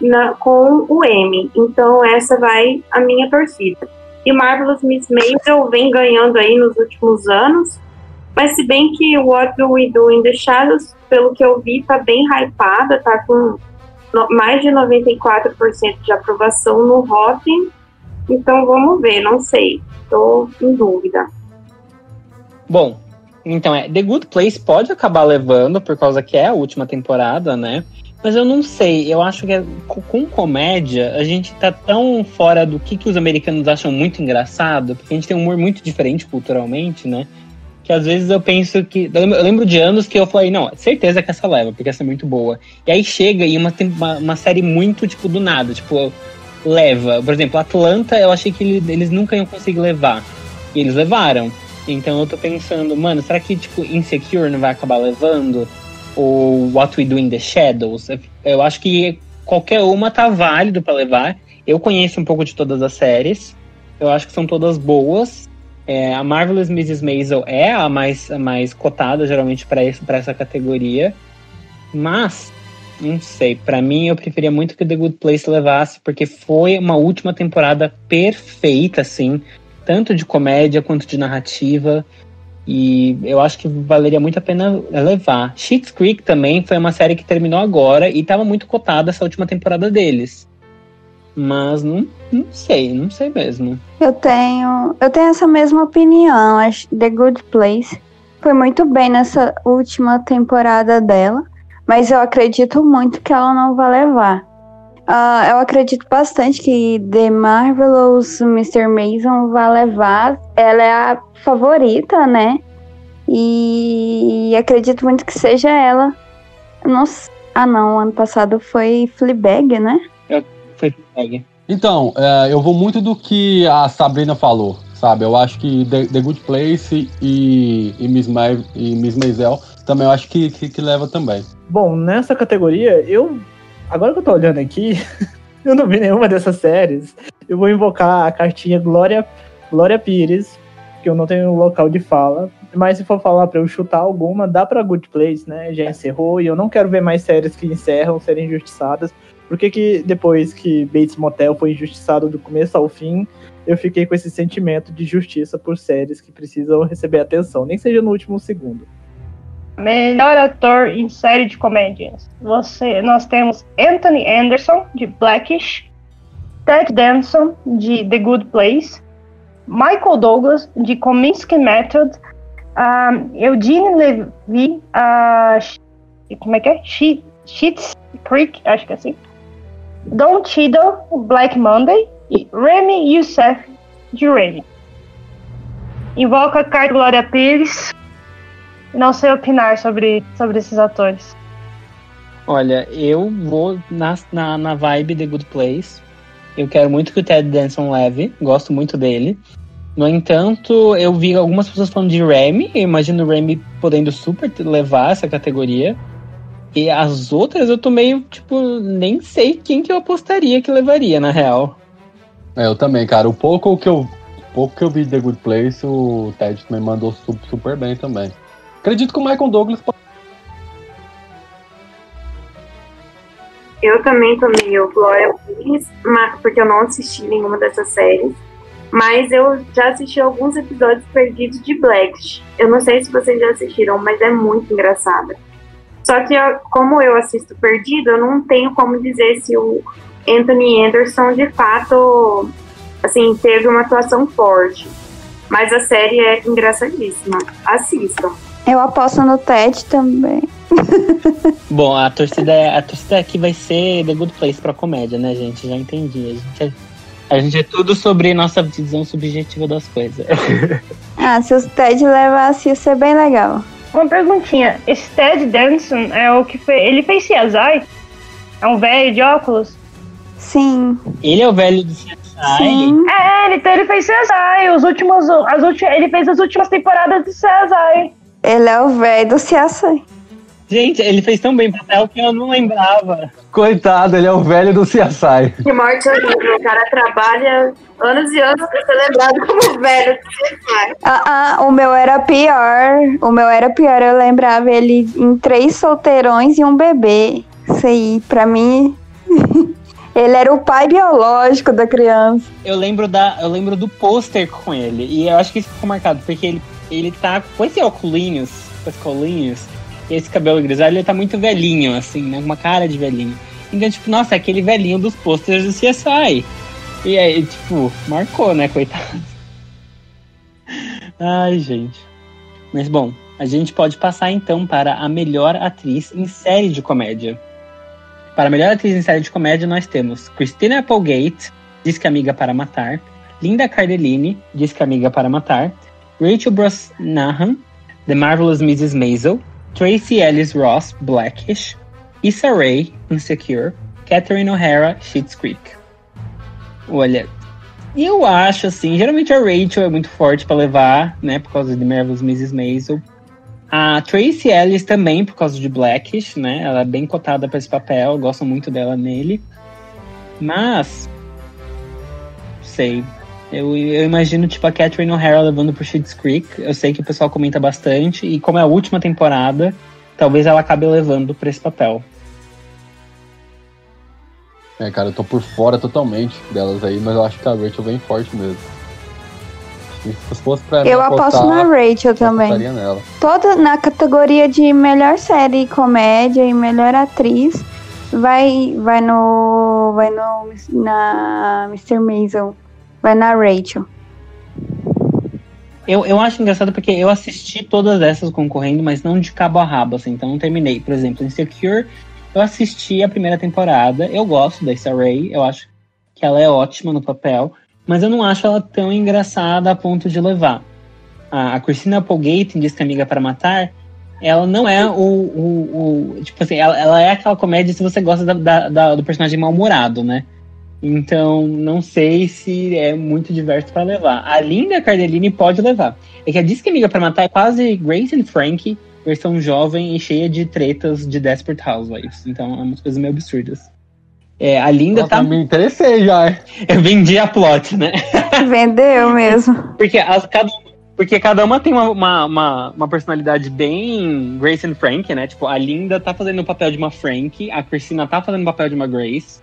na, com o M. Então essa vai a minha torcida. E Marvelous Miss Maisel vem ganhando aí nos últimos anos. Mas se bem que What Do We Do in the Shadows, pelo que eu vi, tá bem hypada, tá com mais de 94% de aprovação no Rotten. Então vamos ver, não sei. Tô em dúvida. Bom, então é, The Good Place pode acabar levando, por causa que é a última temporada, né? Mas eu não sei, eu acho que é, com comédia a gente tá tão fora do que, que os americanos acham muito engraçado, porque a gente tem um humor muito diferente culturalmente, né? Que às vezes eu penso que. Eu lembro, de anos que eu falei, não, certeza que essa leva, porque essa é muito boa. E aí chega e uma, uma, uma série muito, tipo, do nada, tipo, leva. Por exemplo, Atlanta, eu achei que ele, eles nunca iam conseguir levar. E eles levaram. Então eu tô pensando, mano, será que, tipo, Insecure não vai acabar levando? Ou What We Do in the Shadows? Eu acho que qualquer uma tá válido para levar. Eu conheço um pouco de todas as séries. Eu acho que são todas boas. É, a Marvelous Mrs. Maisel é a mais, a mais cotada, geralmente, para essa categoria. Mas, não sei, para mim eu preferia muito que The Good Place levasse, porque foi uma última temporada perfeita, assim, tanto de comédia quanto de narrativa. E eu acho que valeria muito a pena levar. Schitt's Creek também foi uma série que terminou agora e estava muito cotada essa última temporada deles. Mas não, não sei, não sei mesmo. Eu tenho, eu tenho essa mesma opinião. Acho The Good Place foi muito bem nessa última temporada dela, mas eu acredito muito que ela não vai levar. Uh, eu acredito bastante que The Marvelous Mr. Mason vai levar. Ela é a favorita, né? E acredito muito que seja ela. Não, ah, não. Ano passado foi Fleabag, né? Fleabag. Então, é, eu vou muito do que a Sabrina falou, sabe? Eu acho que The, The Good Place e, e, Miss Ma e Miss Maisel também eu acho que, que, que leva também. Bom, nessa categoria, eu. Agora que eu tô olhando aqui, eu não vi nenhuma dessas séries. Eu vou invocar a cartinha Glória, Glória Pires, que eu não tenho local de fala. Mas se for falar para eu chutar alguma, dá pra Good Place, né? Já encerrou e eu não quero ver mais séries que encerram, serem injustiçadas. Por que, que depois que Bates Motel foi injustiçado do começo ao fim, eu fiquei com esse sentimento de justiça por séries que precisam receber atenção, nem seja no último segundo. Melhor ator em série de comédias. Você, nós temos Anthony Anderson de Blackish, Ted Danson de The Good Place, Michael Douglas de Kominsky Method, um, Eugene Levy, uh, como é que é? Schitt's Creek, acho que é assim. Don Cheadle, Black Monday e Remy Youssef de Remy. Invoca carta Glória Pires. Não sei opinar sobre, sobre esses atores. Olha, eu vou na, na, na vibe The Good Place. Eu quero muito que o Ted Danson leve, gosto muito dele. No entanto, eu vi algumas pessoas falando de Remy, eu imagino o Remy podendo super levar essa categoria. E as outras eu tô meio, tipo, nem sei quem que eu apostaria que levaria, na real. É, eu também, cara. O pouco que eu, pouco que eu vi de The Good Place, o Ted também mandou su- super bem também. Acredito que o Michael Douglas pode Eu também tô meio Glória porque eu não assisti nenhuma dessas séries. Mas eu já assisti alguns episódios perdidos de Black. Eu não sei se vocês já assistiram, mas é muito engraçada. Só que eu- como eu assisto perdido, eu não tenho como dizer se o Anthony Anderson de fato assim, teve uma atuação forte. Mas a série é engraçadíssima. Assistam. Eu aposto no Ted também. Bom, a torcida, é- a torcida aqui vai ser The Good Place pra comédia, né, gente? Já entendi. A gente é, a gente é tudo sobre nossa visão subjetiva das coisas. Ah, se os Ted levasse, ia ser bem legal. Uma perguntinha. Esse Ted Danson é o que fez. Ele fez CSI? É um velho de óculos? Sim. Ele é o velho do CSI. Sim. É, ele, ele fez CSI. Os últimos, as ulti, ele fez as últimas temporadas de CSI. Ele é o velho do CSI. Gente, ele fez tão bem papel que eu não lembrava. Coitado, ele é o velho do CSI. Que morte horrível. O cara trabalha anos e anos pra ser lembrado como velho do CSI. Ah, ah, o meu era pior. O meu era pior. Eu lembrava ele em três solteirões e um bebê. Isso aí, pra mim. ele era o pai biológico da criança. Eu lembro, da, eu lembro do pôster com ele. E eu acho que isso ficou marcado, porque ele, ele tá com esse óculos, com esse colinhos, esse cabelo grisalho, ele tá muito velhinho, assim, né? Uma cara de velhinho. Então, tipo, nossa, é aquele velhinho dos posters do CSI. E aí, tipo, marcou, né, coitado. Ai, gente. Mas bom, a gente pode passar então para a melhor atriz em série de comédia. Para a melhor atriz em série de comédia, nós temos Christina Applegate, Diz que Amiga para Matar, Linda Cardellini, Diz que Amiga para Matar, Rachel Brosnahan, The Marvelous Mrs. Maisel, Tracy Ellis Ross, Blackish, Issa Rae, Insecure, Catherine O'Hara, Schitt's Creek. Olha, eu acho assim, geralmente a Rachel é muito forte para levar, né, por causa de Marvelous Mrs. Maisel. A Tracy Ellis também, por causa de Blackish, né? Ela é bem cotada para esse papel, eu gosto muito dela nele. Mas. Sei. Eu, eu imagino, tipo, a Catherine O'Hara levando pro Schitt's Creek. Eu sei que o pessoal comenta bastante. E como é a última temporada, talvez ela acabe levando pra esse papel. É, cara, eu tô por fora totalmente delas aí, mas eu acho que a Rachel vem forte mesmo. Se fosse pra Eu aposto apostar, na Rachel eu também. apostaria nela. Toda na categoria de melhor série comédia e melhor atriz vai vai no vai no na Mr. Maisel, vai na Rachel. Eu, eu acho engraçado porque eu assisti todas essas concorrendo, mas não de cabo a rabo, assim, então não terminei. Por exemplo, Insecure, eu assisti a primeira temporada, eu gosto da Issa Rae, eu acho que ela é ótima no papel, mas eu não acho ela tão engraçada a ponto de levar. A, a Christina Applegate, em Diz que Amiga para Matar, ela não é o, o, o- tipo assim, ela, ela é aquela comédia se você gosta da- da- da- do personagem mal-humorado, né? Então, não sei se é muito diverso para levar. A Linda Cardellini pode levar. É que a Diz que Amiga para Matar é quase Grace and Frank, versão jovem e cheia de tretas de Desperate Housewives. Então, é umas coisas meio absurdas. É, a Linda Nossa, tá. me interessei já. Eu vendi a plot, né? Vendeu mesmo. Porque, as, cada, porque cada uma tem uma, uma, uma, uma personalidade bem Grace and Frank, né? Tipo, a Linda tá fazendo o papel de uma Frank, a Christina tá fazendo o papel de uma Grace.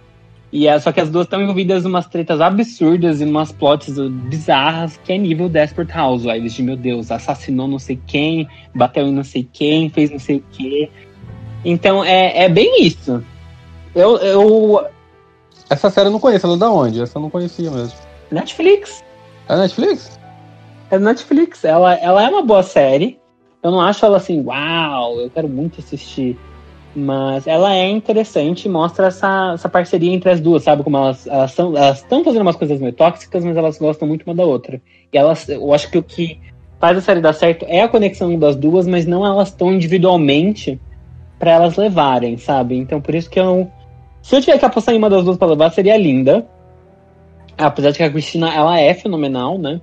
E é, só que as duas estão envolvidas em umas tretas absurdas e umas plots bizarras que é nível Desperate Housewives, de meu Deus, assassinou não sei quem, bateu em não sei quem, fez não sei o quê. Então é, é bem isso. Eu, eu. Essa série eu não conheço, ela é da onde? Essa eu não conhecia mesmo. Netflix. É Netflix? É Netflix. Ela, ela é uma boa série. Eu não acho ela assim, uau, eu quero muito assistir. Mas ela é interessante e mostra essa, essa parceria entre as duas, sabe? Como elas elas estão elas estão fazendo umas coisas meio tóxicas, mas elas gostam muito uma da outra. E elas, eu acho que o que faz a série dar certo é a conexão das duas, mas não elas estão individualmente para elas levarem, sabe? Então por isso que eu. Se eu tiver que apostar em uma das duas pra levar, seria Linda. Apesar de que a Cristina, ela é fenomenal, né?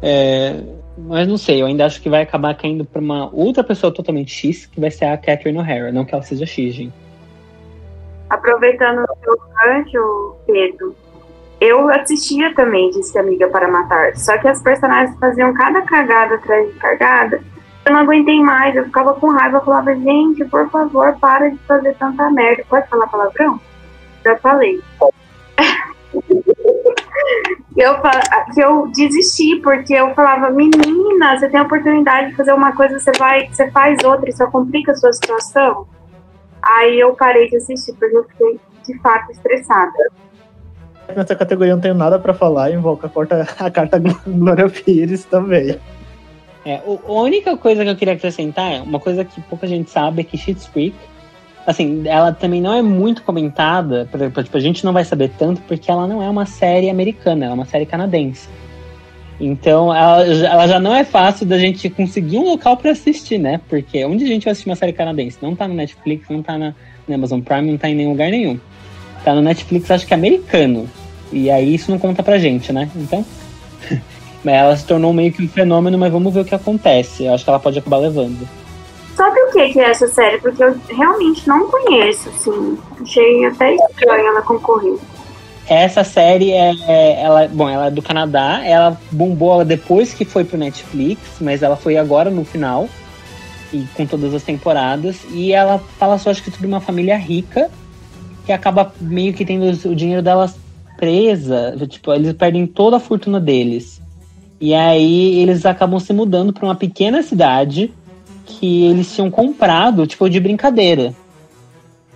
É, mas não sei, eu ainda acho que vai acabar caindo pra uma outra pessoa totalmente X, que vai ser a Catherine O'Hara, não que ela seja X, gente. Aproveitando o seu gancho, Pedro, eu assistia também Disse Amiga para Matar, só que as personagens faziam cada cagada atrás de cagada. Eu não aguentei mais, eu ficava com raiva, eu falava, gente, por favor, para de fazer tanta merda. Pode falar palavrão? Já falei. eu, que eu desisti, porque eu falava, menina, você tem a oportunidade de fazer uma coisa, você vai, você faz outra só complica a sua situação. Aí eu parei de assistir, porque eu fiquei de fato estressada. Nessa categoria eu não tenho nada para falar, invoca a carta, a carta Glória Pires também. É, a única coisa que eu queria acrescentar, uma coisa que pouca gente sabe, é que Schitt's Creek, assim, ela também não é muito comentada, tipo, a gente não vai saber tanto porque ela não é uma série americana, ela é uma série canadense. Então, ela, ela já não é fácil da gente conseguir um local para assistir, né? Porque onde a gente vai assistir uma série canadense? Não tá no Netflix, não tá na, na Amazon Prime, não tá em nenhum lugar nenhum. Tá no Netflix, acho que é americano. E aí isso não conta pra gente, né? Então. ela se tornou meio que um fenômeno, mas vamos ver o que acontece. Eu acho que ela pode acabar levando. Que, que é essa série? Porque eu realmente não conheço, assim. Achei até estranho ela concorrer. Essa série é, é, ela, bom, ela é do Canadá, ela bombou depois que foi pro Netflix, mas ela foi agora no final e com todas as temporadas e ela fala só acho que sobre uma família rica que acaba meio que tendo o dinheiro delas presa, tipo, eles perdem toda a fortuna deles. E aí eles acabam se mudando para uma pequena cidade que eles tinham comprado, tipo, de brincadeira.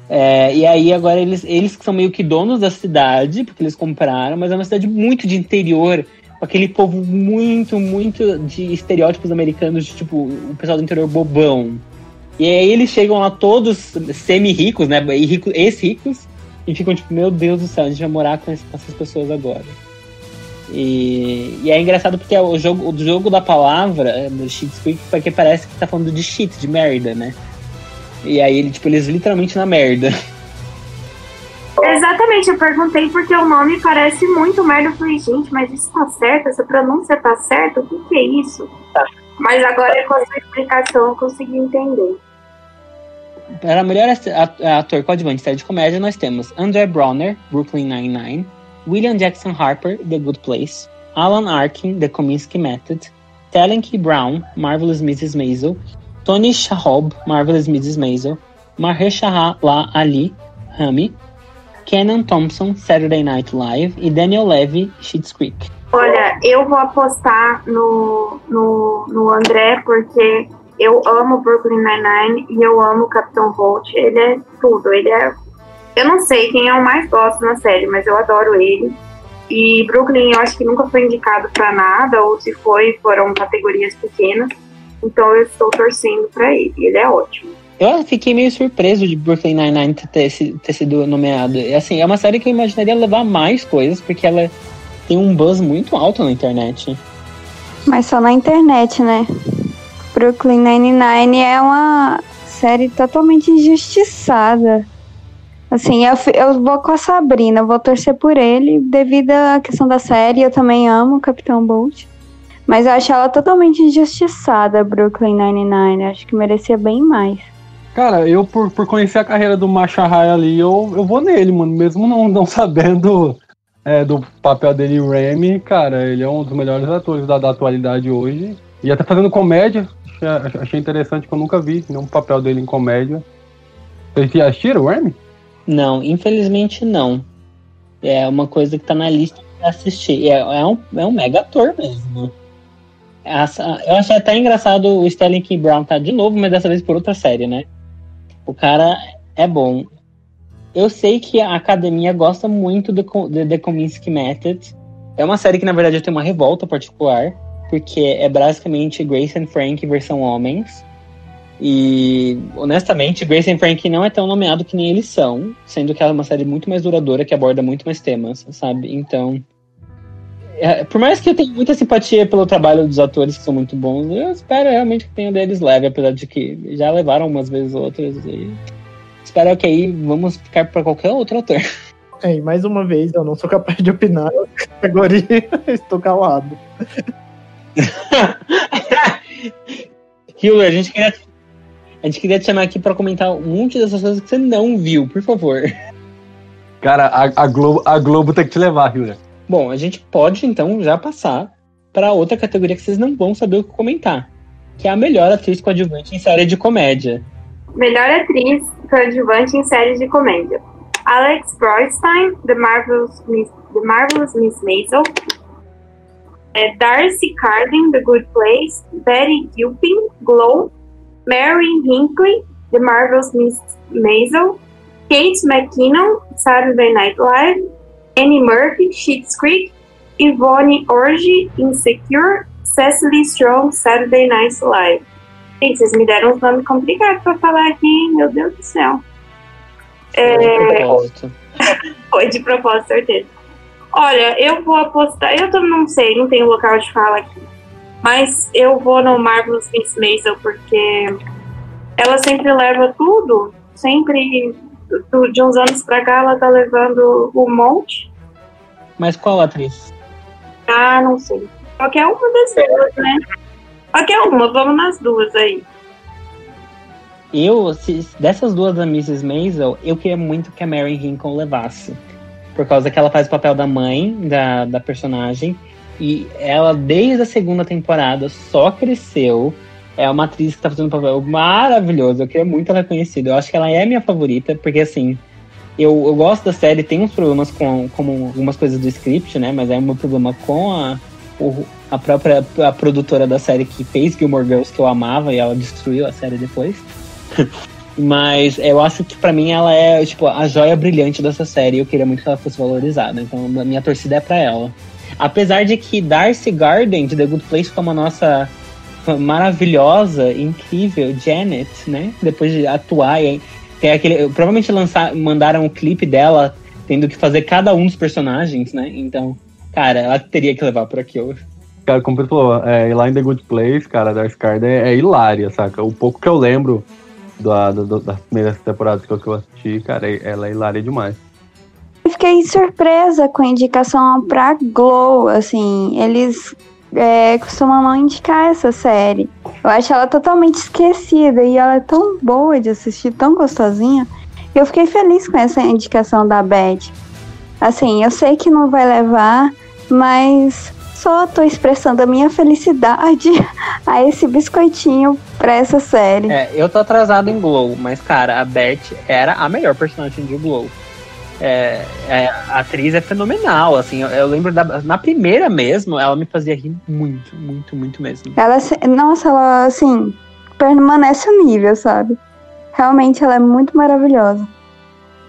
É, e aí agora eles, eles que são meio que donos da cidade, porque eles compraram, mas é uma cidade muito de interior, com aquele povo muito, muito de estereótipos americanos, de tipo, o pessoal do interior bobão. E aí eles chegam lá todos semi-ricos, né? Ex-ricos, e ficam tipo, meu Deus do céu, a gente vai morar com essas pessoas agora. E, e, é engraçado porque é o jogo, o jogo da palavra do Cheat Creek, porque parece que tá falando de shit, de merda, né? E aí, ele, tipo, eles literalmente na merda. Exatamente, eu perguntei porque o nome parece muito merda. Eu falei, gente, mas isso tá certo? Essa pronúncia tá certa? O que, que é isso? Tá. Mas agora com a sua explicação eu consegui entender. Para melhor ator coadjuvante série de comédia, nós temos André Bronner, Brooklyn Nine-Nine, William Jackson Harper, The Good Place, Alan Arkin, The Kominsky Method, Talenky Brown, Marvelous Mrs. Maisel, Tony Shahab, Marvelous Mrs. Maisel, Mahershala Ali, Rami, Kenan Thompson, Saturday Night Live e Daniel Levy, Schitt's Creek. Olha, eu vou apostar no, no, no André porque eu amo Brooklyn Nine-Nine e eu amo Capitão Holt. Ele é tudo, ele é... Eu não sei quem eu mais gosto na série, mas eu adoro ele. E Brooklyn eu acho que nunca foi indicado para nada, ou se foi, foram categorias pequenas. Então eu estou torcendo para ele. Ele é ótimo. Eu fiquei meio surpreso de Brooklyn Nine-Nine ter, ter, sido nomeado. Assim, é uma série que eu imaginaria levar mais coisas, porque ela tem um buzz muito alto na internet. Mas só na internet, né? Brooklyn Nine-Nine é uma série totalmente injustiçada. Assim, eu, eu vou com a Sabrina, vou torcer por ele devido à questão da série. Eu também amo o Capitão Bolt. Mas eu acho ela totalmente injustiçada, Brooklyn Nine-Nine. Acho que merecia bem mais. Cara, eu por, por conhecer a carreira do Machahai ali, eu, eu vou nele, mano. Mesmo não, não sabendo é, do papel dele em Remy, cara, ele é um dos melhores atores da, da atualidade hoje. E até fazendo comédia, achei, achei interessante que eu nunca vi nenhum papel dele em comédia. Vocês assistiram o Remy? Não, infelizmente não. É uma coisa que tá na lista pra assistir. É, é, um, é um mega ator mesmo. Eu achei até engraçado o Sterling King Brown tá de novo, mas dessa vez por outra série, né? O cara é bom. Eu sei que a academia gosta muito do, do The Kominsky Method. É uma série que, na verdade, eu tenho uma revolta particular, porque é basicamente Grace and Frank versão homens. E, honestamente, Grace and Frank não é tão nomeado que nem eles são, sendo que ela é uma série muito mais duradoura, que aborda muito mais temas, sabe? Então, é, por mais que eu tenha muita simpatia pelo trabalho dos atores, que são muito bons, eu espero realmente que tenha deles leve, apesar de que já levaram umas vezes outras. E espero que aí vamos ficar para qualquer outro ator. É, e mais uma vez, eu não sou capaz de opinar na categoria, estou calado. Hugh, a gente queria, a gente queria te chamar aqui pra comentar um monte dessas coisas que você não viu, por favor. Cara, a, a Globo, a Globo tem que te levar, Hilda. Bom, a gente pode então já passar para outra categoria que vocês não vão saber o que comentar, que é a melhor atriz coadjuvante em série de comédia. Melhor atriz coadjuvante em série de comédia. Alex Broadstein, The Marvelous Miss, The Marvelous Miss Maisel. É, Darcy Carden, The Good Place. Betty Gilpin, Glow. Mary Hinckley, The Marvelous Miss Maisel. Kate McKinnon, Saturday Night Live. Annie Murphy, Schitt's Creek. Yvonne Orji, Insecure. Cecily Strong, Saturday Night Live. Gente, vocês me deram uns nomes complicados pra falar aqui, meu Deus do céu. É, foi de propósito, certeza. Olha, eu vou apostar. Eu não sei, não tenho local de fala aqui. Mas eu vou no Marvelous Miss Maisel porque ela sempre leva tudo. Sempre, de uns anos pra cá, ela tá levando um monte. Mas qual atriz? Ah, não sei. Qualquer uma das duas, né? Qualquer uma, vamos nas duas aí. Eu, se, dessas duas da Mrs. Maisel, eu queria muito que a Mary Hinckley levasse. Por causa que ela faz o papel da mãe da, da personagem. E ela, desde a segunda temporada, só cresceu. É uma atriz que tá fazendo um papel maravilhoso. Eu queria muito ela conhecida. Eu acho que ela é minha favorita, porque assim. Eu, eu gosto da série, tem uns problemas com como algumas coisas do script, né? Mas é um problema com a, o- a própria a produtora da série que fez Gilmore Girls, que eu amava, e ela destruiu a série depois. Mas eu acho que pra mim ela é tipo a joia brilhante dessa série. Eu queria muito que ela fosse valorizada. Então a minha torcida é pra ela. Apesar de que Darcy Garden de The Good Place como a nossa maravilhosa, incrível Janet, né? Depois de atuar, e tem aquele, provavelmente lançar, mandaram o clipe dela tendo que fazer cada um dos personagens, né? Então, cara, ela teria que levar por aquilo. Cara, como você falou, é, lá em The Good Place, cara, Darcy Carden é, hilária, saca? O pouco que eu lembro da, da, da- das primeiras temporadas que eu, que eu assisti, cara, ela é hilária demais. Eu fiquei surpresa com a indicação pra Glow, assim, eles é, costumam não indicar essa série. Eu acho ela totalmente esquecida e ela é tão boa de assistir, tão gostosinha. Eu fiquei feliz com essa indicação da Beth. Assim, eu sei que não vai levar, mas só tô expressando a minha felicidade a esse biscoitinho pra essa série. É, eu tô atrasado em Glow, mas, cara, a Beth era a melhor personagem de Glow. É, é, a atriz é fenomenal, assim, eu, eu lembro da, na primeira mesmo, ela me fazia rir muito, muito, muito mesmo. Ela, se- nossa, ela, assim, permanece o nível, sabe? Realmente ela é muito maravilhosa.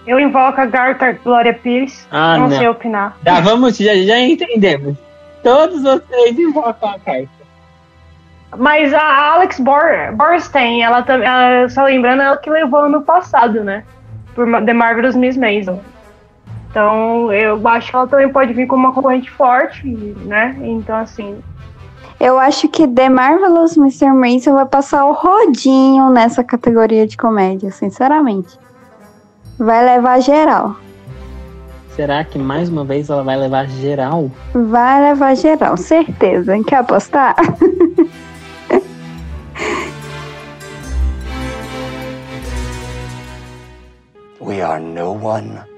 Eu invoco a Garta Glória Pires. Ah, não, não. sei opinar. Tá, vamos, já, já entendemos. Todos vocês invocam a carta. Mas a Alex Bor Borstein, ela também, ela- só lembrando, ela que levou ano passado, né? Por The Marvelous Miss Maisel. Então, eu acho que ela também pode vir como uma concorrente forte, né? Então, assim, Eu acho que The Marvelous Mr. Mason vai passar o rodinho nessa categoria de comédia, sinceramente. Vai levar geral. Será que mais uma vez ela vai levar geral? Vai levar geral, certeza. Quer apostar? We are no one.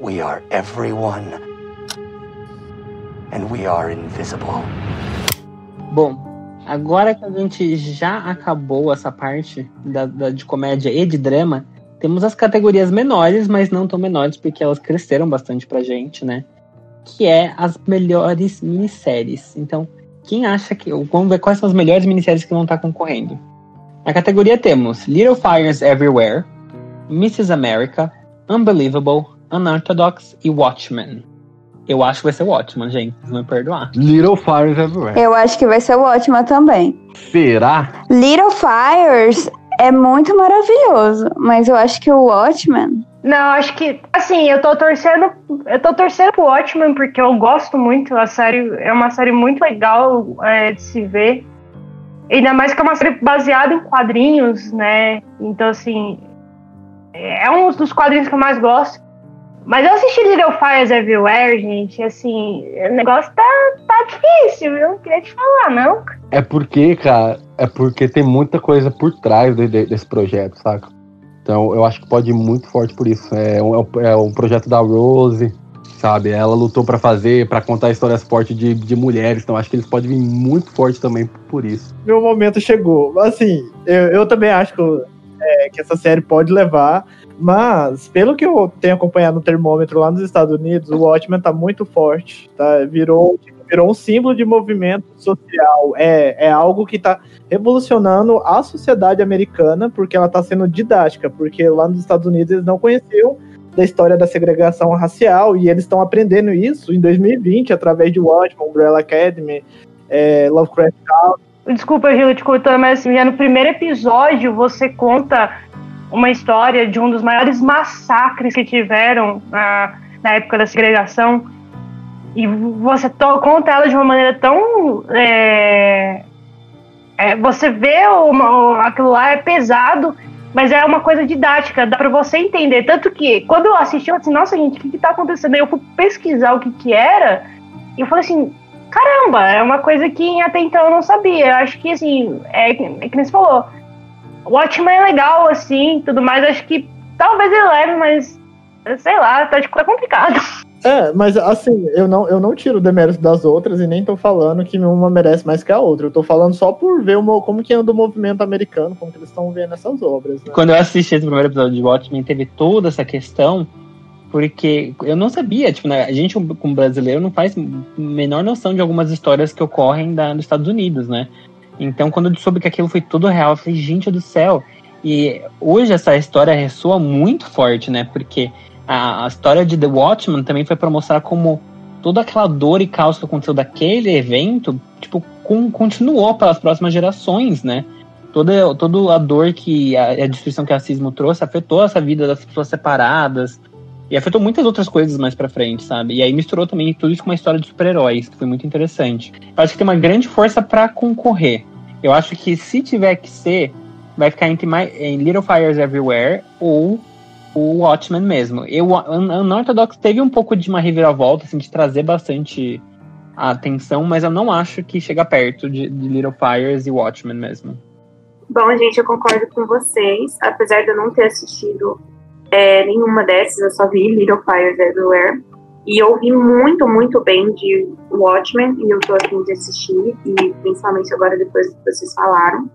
We are everyone. And we are invisible. Bom, agora que a gente já acabou essa parte da, da- de comédia e de drama, temos as categorias menores, mas não tão menores, porque elas cresceram bastante pra gente, né? Que é as melhores minisséries. Então, quem acha que. Vamos ver quais são as melhores minisséries que vão estar concorrendo. Na categoria temos Little Fires Everywhere, Mrs. America, Unbelievable, Unorthodox e Watchmen. Eu acho que vai ser Watchmen, gente. Vocês vão me perdoar. Little Fires Everywhere. Eu acho que vai ser ótima também. Será? Little Fires é muito maravilhoso, mas eu acho que o Watchmen. Não, acho que. Assim, eu tô torcendo. Eu tô torcendo pro Watchmen porque eu gosto muito. A série é uma série muito legal é, de se ver. Ainda mais que é uma série baseada em quadrinhos, né? Então, assim. É um dos quadrinhos que eu mais gosto. Mas eu assisti Little Fires Everywhere, gente, assim, o negócio tá, tá difícil, viu? Não queria te falar, não. É porque, cara, é porque tem muita coisa por trás de- de- desse projeto, saca? Então eu acho que pode ir muito forte por isso. É um, é um projeto da Rose, sabe? Ela lutou pra fazer, pra contar histórias fortes de, de mulheres. Então acho que eles podem vir muito forte também por isso. Meu momento chegou. Assim, eu, eu também acho que, é, que essa série pode levar, mas pelo que eu tenho acompanhado no termômetro lá nos Estados Unidos, o Watchmen tá muito forte, tá? Virou, virou um símbolo de movimento social. É, é algo que tá revolucionando a sociedade americana, porque ela tá sendo didática, porque lá nos Estados Unidos eles não conheciam da história da segregação racial e eles estão aprendendo isso em 2020 através de Watchmen, Umbrella Academy, é, Lovecraft Country. Desculpa, Gil, te cortando, mas já no primeiro episódio você conta uma história de um dos maiores massacres que tiveram na, na época da segregação. E você conta ela de uma maneira tão. é, é, você vê uma, aquilo lá é pesado, mas é uma coisa didática, dá pra você entender. Tanto que quando eu assisti, eu disse, nossa, gente, o que, que tá acontecendo? Aí eu fui pesquisar o que, que era, e eu falei assim, caramba, é uma coisa que até então eu não sabia. Eu acho que, assim, é, é que nem você falou. O Watchmen é legal, assim, tudo mais. Acho que talvez ele leve, mas sei lá, tá, tipo, tá complicado. É, mas assim, eu não, eu não tiro o demérito das outras e nem tô falando que uma merece mais que a outra. Eu tô falando só por ver o, mo- como que anda o movimento americano, como que eles estão vendo essas obras. Né? Quando eu assisti esse primeiro episódio de Watchmen, teve toda essa questão, porque eu não sabia, tipo, né, a gente como brasileiro não faz menor noção de algumas histórias que ocorrem da, nos Estados Unidos, né? Então, quando eu soube que aquilo foi tudo real, eu falei, gente do céu. E hoje essa história ressoa muito forte, né? Porque a, a história de The Watchmen também foi para mostrar como toda aquela dor e caos que aconteceu daquele evento, tipo, com- continuou pelas próximas gerações, né? Toda, toda a dor que a, a destruição que o racismo trouxe afetou essa vida das pessoas separadas e afetou muitas outras coisas mais pra frente, sabe? E aí misturou também tudo isso com uma história de super-heróis, que foi muito interessante. Eu acho que tem uma grande força pra concorrer. Eu acho que se tiver que ser, vai ficar entre em Little Fires Everywhere ou o Watchmen mesmo. Eu, a Unorthodox teve um pouco de uma reviravolta, assim, de trazer bastante atenção, mas eu não acho que chega perto de, de Little Fires e Watchmen mesmo. Bom, gente, eu concordo com vocês. Apesar de eu não ter assistido é, nenhuma dessas, eu só vi Little Fires Everywhere. E eu ouvi muito, muito bem de Watchmen, e eu tô afim de assistir, e principalmente agora depois que vocês falaram.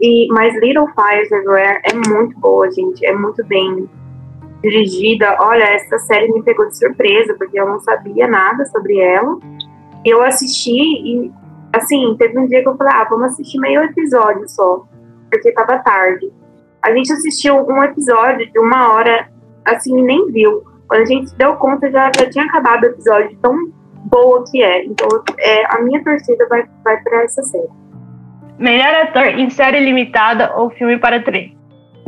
E, mas Little Fires Everywhere é muito boa, gente. É muito bem dirigida. Olha, essa série me pegou de surpresa, porque eu não sabia nada sobre ela. Eu assisti e, assim, teve um dia que eu falei, ah, vamos assistir meio episódio só, porque tava tarde. A gente assistiu um episódio de uma hora, assim, nem viu. Quando a gente se deu conta, já, já tinha acabado o episódio, tão boa que é. Então, é, a minha torcida vai, vai pra essa série. Melhor ator em série limitada ou filme para TV.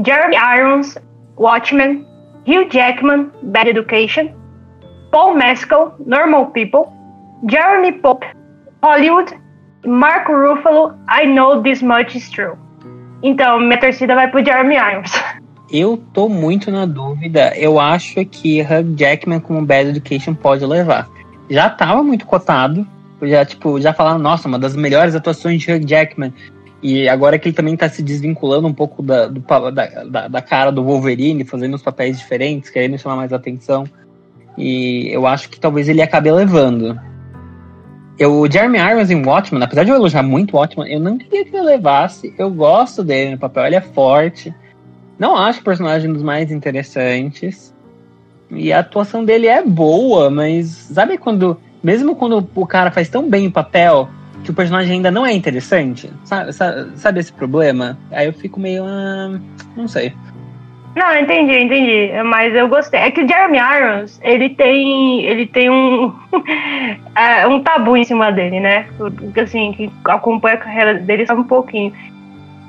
Jeremy Irons, Watchmen. Hugh Jackman, Bad Education. Paul Mescal, Normal People. Jeremy Pope, Hollywood. Marco Ruffalo, I Know This Much Is True. Então, minha torcida vai pro Jeremy Irons. Eu tô muito na dúvida. Eu acho que Hugh Jackman como Bad Education pode levar. Já tava muito cotado. Já, tipo, já falaram, nossa, uma das melhores atuações de Hugh Jackman. E agora que ele também tá se desvinculando um pouco da, do da, da, da cara do Wolverine, fazendo os papéis diferentes, querendo chamar mais atenção. E eu acho que talvez ele acabe levando. Eu, o Jeremy Irons em Watchmen, apesar de eu elogiar muito Watchmen, eu não queria que ele levasse. Eu gosto dele no papel, ele é forte. Não acho o personagem dos mais interessantes. E a atuação dele é boa, mas sabe quando. Mesmo quando o cara faz tão bem o papel, que o personagem ainda não é interessante? Sabe, sabe, sabe esse problema? Aí eu fico meio. ah, não sei. Não, entendi, entendi. Mas eu gostei. É que o Jeremy Irons, ele tem. Ele tem um. é, um tabu em cima dele, né? Assim, que acompanha a carreira dele sabe um pouquinho.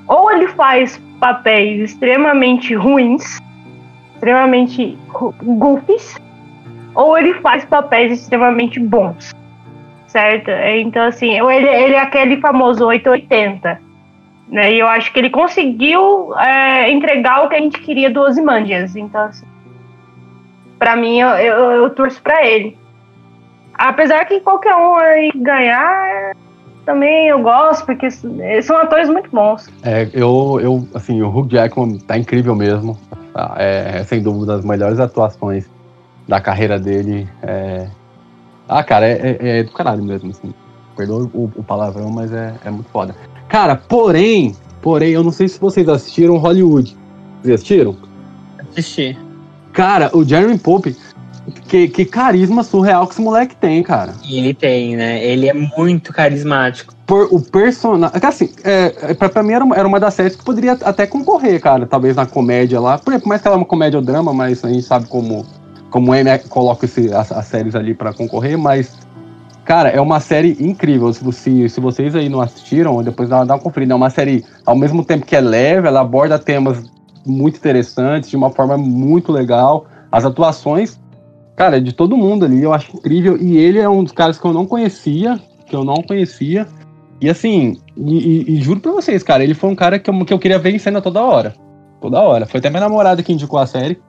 Ou ele faz papéis extremamente ruins, extremamente goofies, ou ele faz papéis extremamente bons. Certo? Então, assim, ele, ele é aquele famoso 880. Né? E eu acho que ele conseguiu é, entregar o que a gente queria do Ozymandias. Então, assim, pra mim, eu, eu, eu torço pra ele. Apesar que qualquer um aí ganhar, também eu gosto, porque são atores muito bons. É, eu, eu, assim, o Hugh Jackman tá incrível mesmo. Tá, É, sem dúvida, das melhores atuações da carreira dele. É... Ah, cara, é, é, é do caralho mesmo, assim. Perdoa o, o palavrão, mas é, é muito foda. Cara, porém, porém, eu não sei se vocês assistiram Hollywood. Vocês assistiram? Assisti. Cara, o Jeremy Pope, que, que carisma surreal que esse moleque tem, cara. Ele tem, né? Ele é muito carismático. Por o personagem. Assim, é, é, pra, pra mim era uma, era uma das séries que poderia até concorrer, cara. Talvez na comédia lá. Por exemplo, mais que ela é uma comédia ou drama, mas a gente sabe como, como o M coloca esse, as, as séries ali pra concorrer, mas. Cara, é uma série incrível. Se, você, se vocês aí não assistiram, depois dá, dá uma conferida. É uma série, ao mesmo tempo que é leve, ela aborda temas muito interessantes, de uma forma muito legal. As atuações, cara, de todo mundo ali, eu acho incrível. E ele é um dos caras que eu não conhecia, que eu não conhecia. E assim, e, e- e juro pra vocês, cara, ele foi um cara que eu, que eu queria ver em cena toda hora. Toda hora. Foi até minha namorada que indicou a série.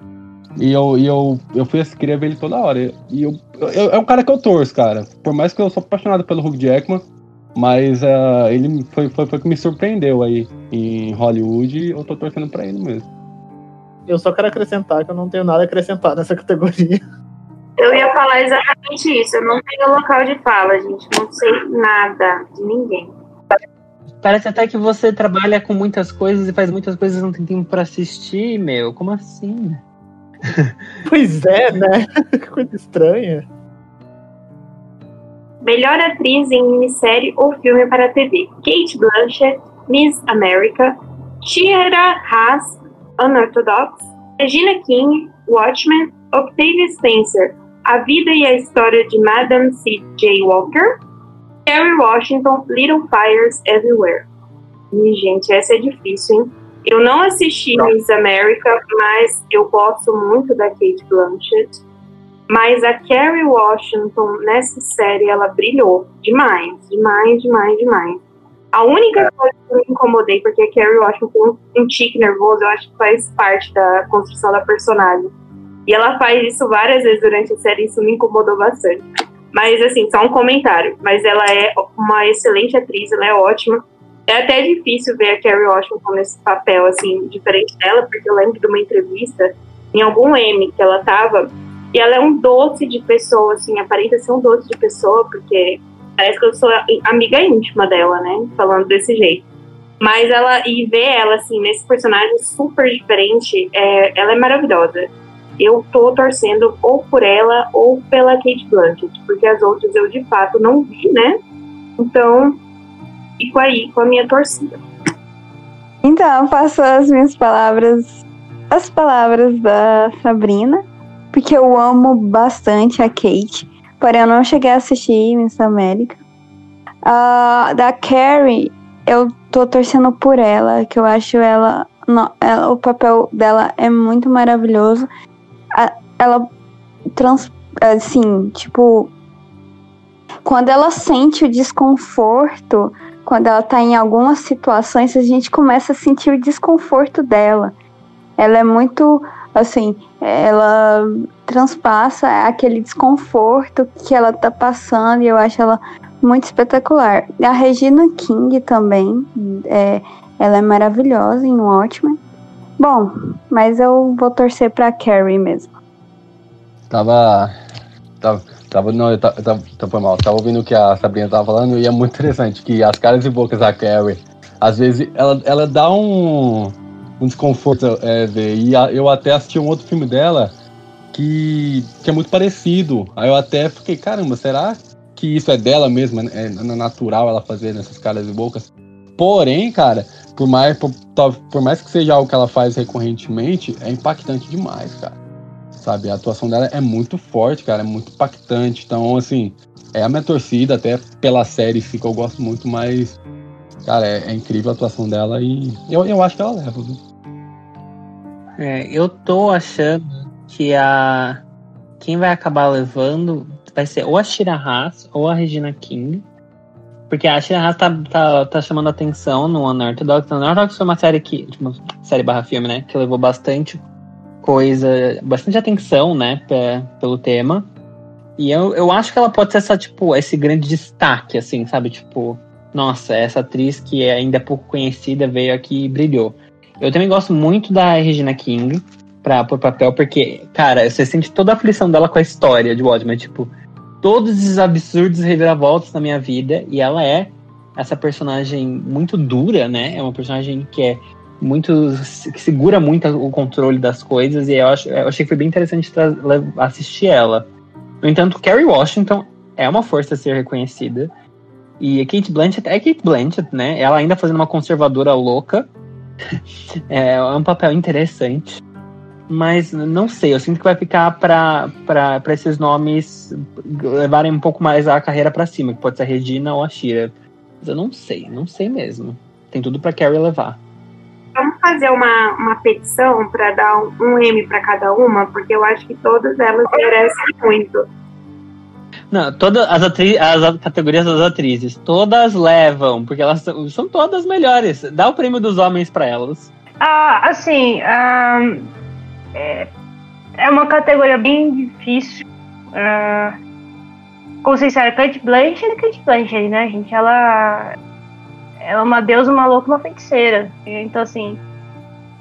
E eu, e eu, eu fui, queria ver ele toda hora. E eu, eu- é um cara que eu torço, cara. Por mais que eu sou apaixonado pelo Hugh Jackman, mas ah, ele foi, foi, foi que me surpreendeu aí em Hollywood e eu tô torcendo pra ele mesmo. Eu só quero acrescentar que eu não tenho nada a acrescentar nessa categoria. Eu ia falar exatamente isso. Eu não tenho local de fala, gente. Não sei nada de ninguém. Parece até que você trabalha com muitas coisas e faz muitas coisas e não tem tempo pra assistir, meu. Como assim? Pois é, né? Que coisa estranha. Melhor atriz em minissérie ou filme para TV: Kate Blanchett, Miss America, Shira Haas, Unorthodox, Regina King, Watchmen, Octavia Spencer, A Vida e a História de Madame C.J. Walker, Kerry Washington, Little Fires Everywhere. E, gente, essa é difícil, hein? Eu não assisti Miss America, mas eu gosto muito da Kate Blanchett. Mas a Kerry Washington, nessa série, ela brilhou demais, demais, demais, demais. A única coisa que eu me incomodei, porque a Kerry Washington tem um tique nervoso, eu acho que faz parte da construção da personagem. E ela faz isso várias vezes durante a série, isso me incomodou bastante. Mas, assim, só um comentário. Mas ela é uma excelente atriz, ela é ótima. É até difícil ver a Kerry Washington nesse papel, assim, diferente dela, porque eu lembro de uma entrevista em algum M que ela tava, e ela é um doce de pessoa, assim, aparenta ser um doce de pessoa, porque parece que eu sou amiga íntima dela, né? Falando desse jeito. Mas ela, e ver ela, assim, nesse personagem super diferente, é, ela é maravilhosa. Eu tô torcendo ou por ela ou pela Kate Blanchett, porque as outras eu de fato não vi, né? Então, fico aí com a minha torcida. Então, passo as minhas palavras, as palavras da Sabrina, porque eu amo bastante a Kate, porém eu não cheguei a assistir Miss América. Ah, da Carrie, eu tô torcendo por ela, que eu acho ela, no- ela- o papel dela é muito maravilhoso. A- ela trans, assim, tipo, quando ela sente o desconforto, quando ela tá em algumas situações, a gente começa a sentir o desconforto dela. Ela é muito, assim, ela transpassa aquele desconforto que ela tá passando e eu acho ela muito espetacular. A Regina King também, é, ela é maravilhosa em Watchmen. Bom, mas eu vou torcer pra Carrie mesmo. Tava. Tava. Tava, não, eu tava, tava, tava, foi mal. Tava ouvindo o que a Sabrina tava falando e é muito interessante que as caras e bocas da Carrie, às vezes, ela, ela dá um, um desconforto é, ver. E a- eu até assisti um outro filme dela que, que é muito parecido. Aí eu até fiquei, caramba, será que isso é dela mesmo? É, é natural ela fazer nessas caras e bocas? Porém, cara, por mais, por, por mais que seja algo que ela faz recorrentemente, é impactante demais, cara sabe? A atuação dela é muito forte, cara, é muito impactante. Então, assim, é a minha torcida, até pela série que eu gosto muito, mas, cara, é, é incrível a atuação dela e eu, eu acho que ela leva, viu? É, eu tô achando que a. Quem vai acabar levando vai ser ou a Shira Haas ou a Regina King. Porque a Shira Haas tá, tá, tá chamando atenção no Unorthodox. O Unorthodox foi uma série que. Tipo, série barra filme, né? Que levou bastante coisa, bastante atenção, né, pra, pelo tema. E eu, eu acho que ela pode ser essa, tipo, esse grande destaque, assim, sabe? Tipo, nossa, essa atriz que é ainda pouco conhecida veio aqui e brilhou. Eu também gosto muito da Regina King pra, pro papel, porque, cara, você sente toda a aflição dela com a história de Watchmen, tipo, todos esses absurdos reviravoltas na minha vida, e ela é essa personagem muito dura, né? É uma personagem que é muito. que segura muito o controle das coisas, e eu, acho, eu achei que foi bem interessante assistir ela. No entanto, Kerry Washington é uma força a ser reconhecida. E a Kate Blanchett é Kate Blanchett, né? Ela ainda fazendo uma conservadora louca. é um papel interessante. Mas não sei, eu sinto que vai ficar para esses nomes levarem um pouco mais a carreira para cima, que pode ser a Regina ou a Shira. Mas eu não sei, não sei mesmo. Tem tudo para Carrie levar. Vamos fazer uma, uma petição para dar um, um M para cada uma, porque eu acho que todas elas merecem muito. Não, todas as, atri as categorias das atrizes, todas levam, porque elas são, são todas melhores. Dá o prêmio dos homens para elas. Ah, assim, um, é, é, uma categoria bem difícil. Uh, como vocês sabem, Kate Blanchett é Kate Blanchett, né, gente? Ela, ela é uma deusa, uma louca, uma feiticeira. Então, assim,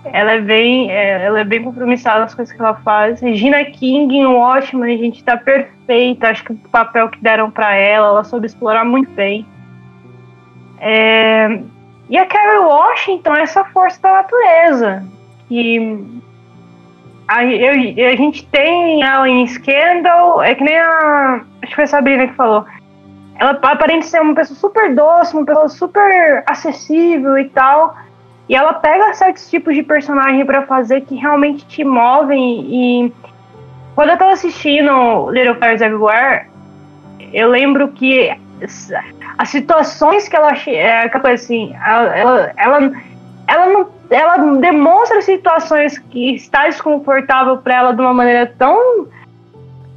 ela é bem, é, ela é bem compromissada nas coisas que ela faz. Regina King em Watchmen, a gente tá perfeita. Acho que o papel que deram para ela, ela soube explorar muito bem. É, e a Carrie Washington é essa força da natureza. Que a, eu, a gente tem ela em Scandal, é que nem a. Acho que foi a Sabrina que falou. Ela aparenta ser uma pessoa super doce, uma pessoa super acessível e tal. E ela pega certos tipos de personagem para fazer que realmente te movem. E quando eu tava assistindo Little Fires Everywhere, eu lembro que as situações que ela é coisa assim, ela, ela, ela, ela não ela demonstra situações que está desconfortável para ela de uma maneira tão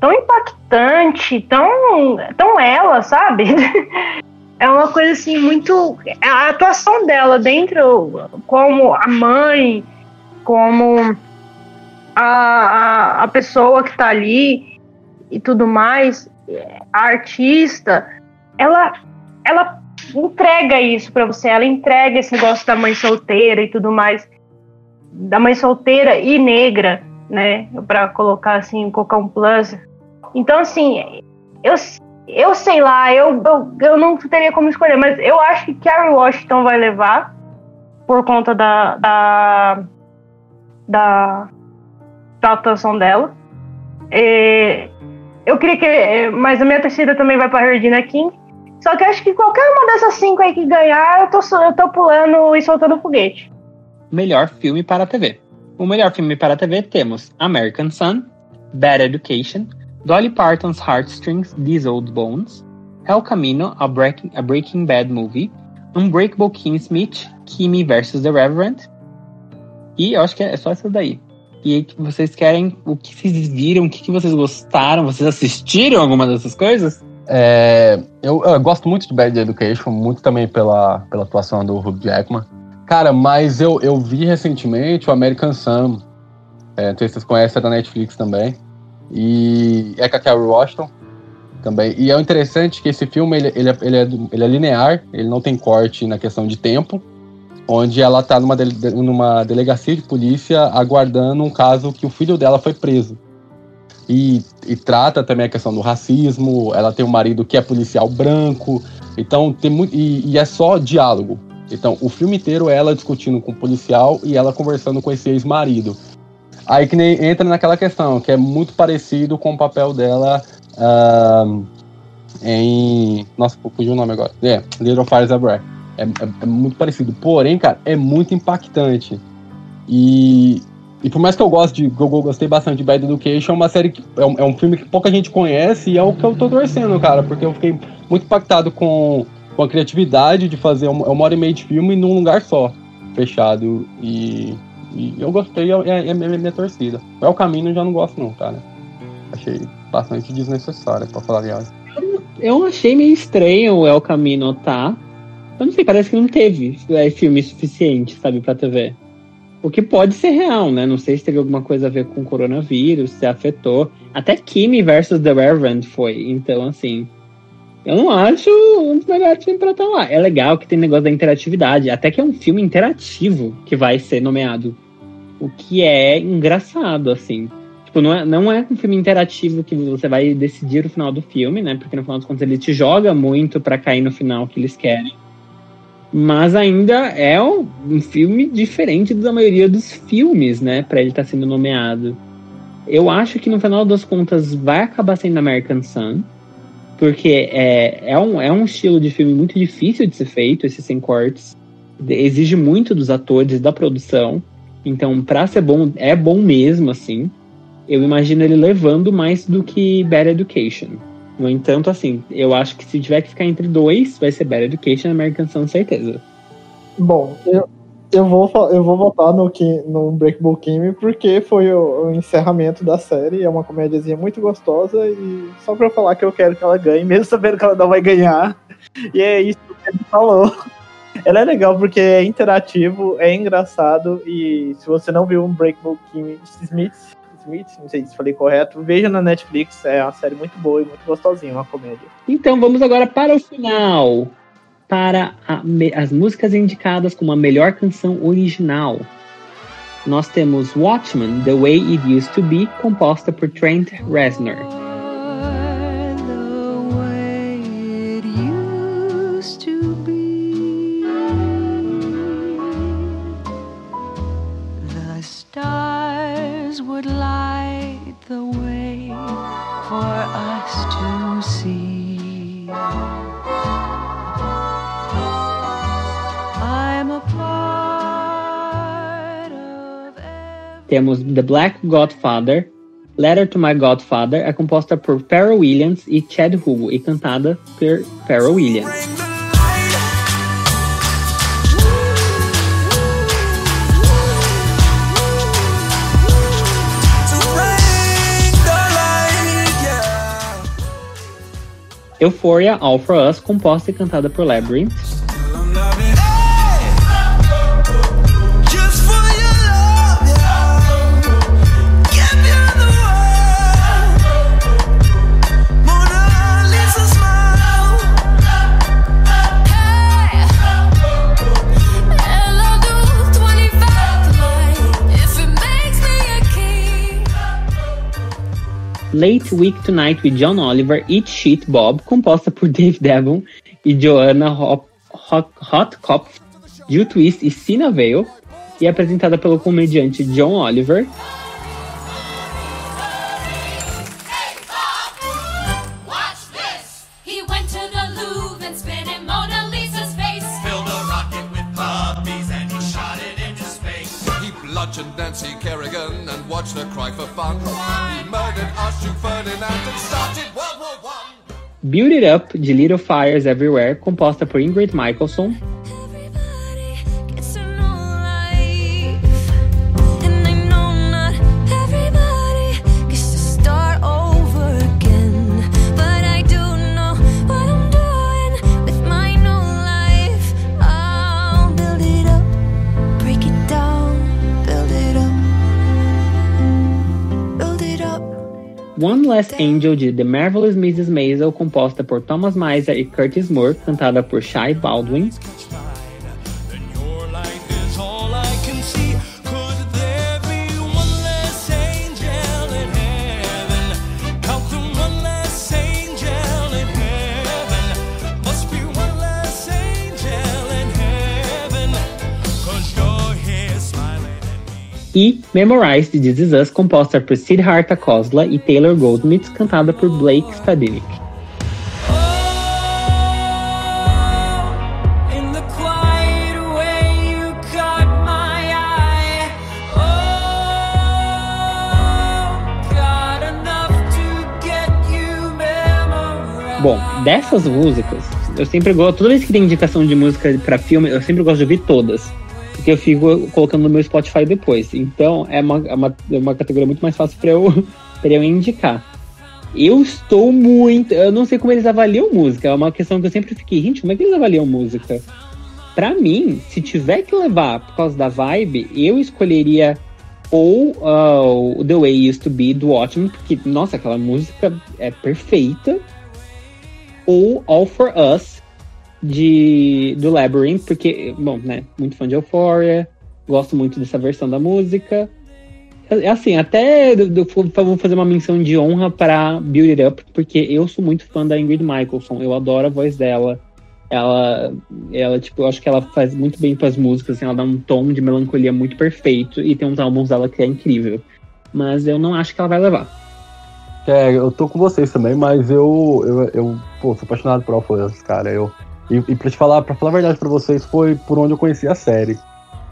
tão impactante, tão tão ela, sabe? é uma coisa assim muito a atuação dela dentro como a mãe, como a, a, a pessoa que está ali e tudo mais, a artista, ela ela entrega isso para você, ela entrega esse negócio da mãe solteira e tudo mais, da mãe solteira e negra, né, para colocar assim, colocar um plus. Então assim, eu eu sei lá, eu, eu, eu não teria como escolher, mas eu acho que Carrie Washington vai levar por conta da da da, da atuação dela. É, eu queria que, mas a minha torcida também vai para Regina King. Só que acho que qualquer uma dessas cinco aí que ganhar, eu tô, eu tô pulando e soltando foguete. Melhor filme para a TV. O melhor filme para a TV temos American Sun, Bad Education, Dolly Parton's Heartstrings, These Old Bones, El Camino, a Breaking, a Breaking Bad Movie, Unbreakable Kim Smith, Kimi vs. The Reverend. E eu acho que é só essas daí. E aí, vocês querem o que vocês viram, o que, que vocês gostaram, vocês assistiram alguma dessas coisas? É, eu, eu, gosto muito de Bad Education, muito também pela, pela atuação do Hugh Jackman. Cara, mas eu, eu vi recentemente o American Sam. É, não sei se vocês conhecem, é da Netflix também. E é com a Carrie Washington também. E é interessante que esse filme ele, ele, é, ele, é, ele é linear, ele não tem corte na questão de tempo. Onde ela tá numa, dele, numa delegacia de polícia aguardando um caso que o filho dela foi preso. E, e, trata também a questão do racismo. Ela tem um marido que é policial branco. Então tem muito. E, e, é só diálogo. Então, o filme inteiro é ela discutindo com o policial e ela conversando com esse ex-marido. Aí que nem entra naquela questão, que é muito parecido com o papel dela uh, em. Nossa, fugiu o nome agora. É, Little Fires Everywhere. É, é, é muito parecido. Porém, cara, é muito impactante. E, e por mais que eu goste de. Eu gostei bastante de Bad Education, é uma série que. É um, é um, filme que pouca gente conhece e é o que eu tô torcendo, cara. Porque eu fiquei muito impactado com, com a criatividade de fazer uma, uma hora e meia de filme num lugar só, fechado. E, e eu gostei, é, é, é minha torcida. É o caminho, eu já não gosto, não, cara. Achei bastante desnecessário, pra falar a verdade. Eu achei meio estranho o El Camino, tá? Eu não sei, parece que não teve é, filme suficiente, sabe, pra TV. O que pode ser real, né? Não sei se teve alguma coisa a ver com o coronavírus, se afetou. Até Kimi versus The Reverend foi. Então, assim. Eu não acho um dos melhores filmes pra estar lá. É legal que tem negócio da interatividade. Até que é um filme interativo que vai ser nomeado. O que é engraçado, assim. Tipo, não é, não é um filme interativo que você vai decidir o final do filme, né? Porque no final das contas ele te joga muito pra cair no final que eles querem. Mas ainda é um, filme diferente da maioria dos filmes, né? Pra ele estar sendo nomeado. Eu acho que no final das contas vai acabar sendo American Sun. Porque é, é, um, é um estilo de filme muito difícil de ser feito, esses sem cortes. Exige muito dos atores, da produção. Então, pra ser bom, é bom mesmo, assim. Eu imagino ele levando mais do que Bad Education. No entanto, assim, eu acho que se tiver que ficar entre dois, vai ser Bad Education e American Sun, certeza. Bom, eu, eu, vou, eu vou votar no, Ki- no Breakable Kimmy porque foi o, o encerramento da série. É uma comédiazinha muito gostosa e só pra falar que eu quero que ela ganhe, mesmo sabendo que ela não vai ganhar. E é isso que ele falou. Ela é legal porque é interativo, é engraçado e se você não viu um Breakable Kimmy Smith, Smith, não sei se falei correto, veja na Netflix, é uma série muito boa e muito gostosinha, uma comédia. Então vamos agora para o final. Para a as músicas indicadas como a melhor canção original. Nós temos Watchmen, The Way It Used to Be, composta por Trent Reznor. Temos The Black Godfather, Letter to My Godfather, é composta por Pharrell Williams e Chad Hugo e cantada por Pharrell Williams. Euphoria, All For Us, composta e cantada por Labyrinth. Late Week Tonight with John Oliver, Eat Shit Bob, composta por Dave Devon e Joanna Hop, Hot, Hotkopf, Jill Twist e Sina Vale, e apresentada pelo comediante John Oliver. Nancy Kerrigan and watched her cry for fun. He murdered Archduke Ferdinand and started World War One. Build It Up, de Little Fires Everywhere, composta por Ingrid Michaelson. Last Angel, de The Marvelous Mrs. Maisel, composta por Thomas Miser e Curtis Moore, cantada por Shai Baldwin. E Memorize, de This Is Us, composta por Siddhartha Khosla e Taylor Goldsmith, cantada por Blake eye. Oh, memorized. Bom, dessas músicas, eu sempre gosto. Toda vez que tem indicação de música pra filme, eu sempre gosto de ouvir todas. Porque eu fico colocando no meu Spotify depois. Então é uma, é uma, é uma categoria muito mais fácil pra eu, eu indicar. Eu estou muito. Eu não sei como eles avaliam música. É uma questão que eu sempre fiquei, gente, como é que eles avaliam música? Pra mim, se tiver que levar por causa da vibe, eu escolheria ou o The Way Used to Be do Watchmen, porque, nossa, aquela música é perfeita. Ou All for Us de, do Labyrinth, porque, bom, né, muito fã de Euphoria, gosto muito dessa versão da música. É assim, até eu- eu vou fazer uma menção de honra para Build It Up, porque eu sou muito fã da Ingrid Michaelson, eu adoro a voz dela. Ela, ela, tipo, eu acho que ela faz muito bem com as músicas, assim, ela dá um tom de melancolia muito perfeito e tem uns álbuns dela que é incrível. Mas eu não acho que ela vai levar. É, eu tô com vocês também, mas eu, eu, eu pô, sou apaixonado por Alpha cara. Eu, e, e pra te falar, pra falar a verdade pra vocês, foi por onde eu conheci a série.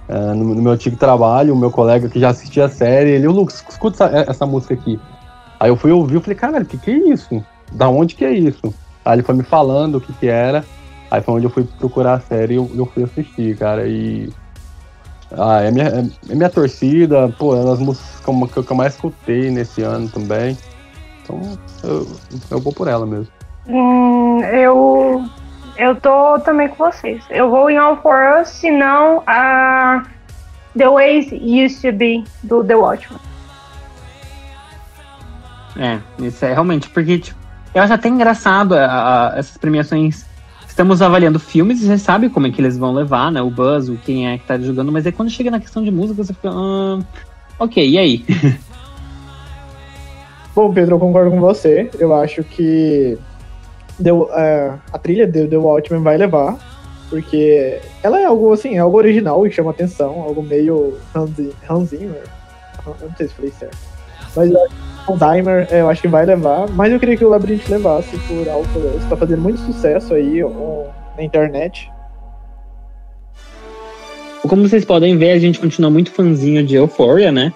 É, no, no meu antigo trabalho, o meu colega que já assistia a série, ele, ô Lucas, escuta essa, essa música aqui. Aí eu fui ouvir, eu falei, cara, o que que é isso? Da onde que é isso? Aí ele foi me falando o que que era, aí foi onde eu fui procurar a série e eu, eu fui assistir, cara, e... Ah, é minha, é, é minha torcida, pô, é uma das músicas que eu, que eu mais escutei nesse ano também. Então, eu, eu vou por ela mesmo. Hum, eu. Eu tô também com vocês. Eu vou em All For Us, se não a The Ways Used to Be do The Watchmen. É, isso é realmente, porque tipo, eu acho até engraçado a- a- essas premiações. Estamos avaliando filmes e você sabe como é que eles vão levar, né? O buzz, o quem é que tá jogando, mas aí quando chega na questão de música, você fica. "Ah, ok, e aí? Bom, Pedro, eu concordo com você. Eu acho que deu, é, a trilha de The Watchmen vai levar, porque ela é algo assim, é algo original e chama atenção, algo meio Hans Zimmer. Eu não sei se falei certo. Mas o Dimer, eu acho que vai levar, mas eu queria que o Labyrinth levasse por alto. Está fazendo muito sucesso aí na internet. Como vocês podem ver, a gente continua muito fãzinho de Euphoria, né?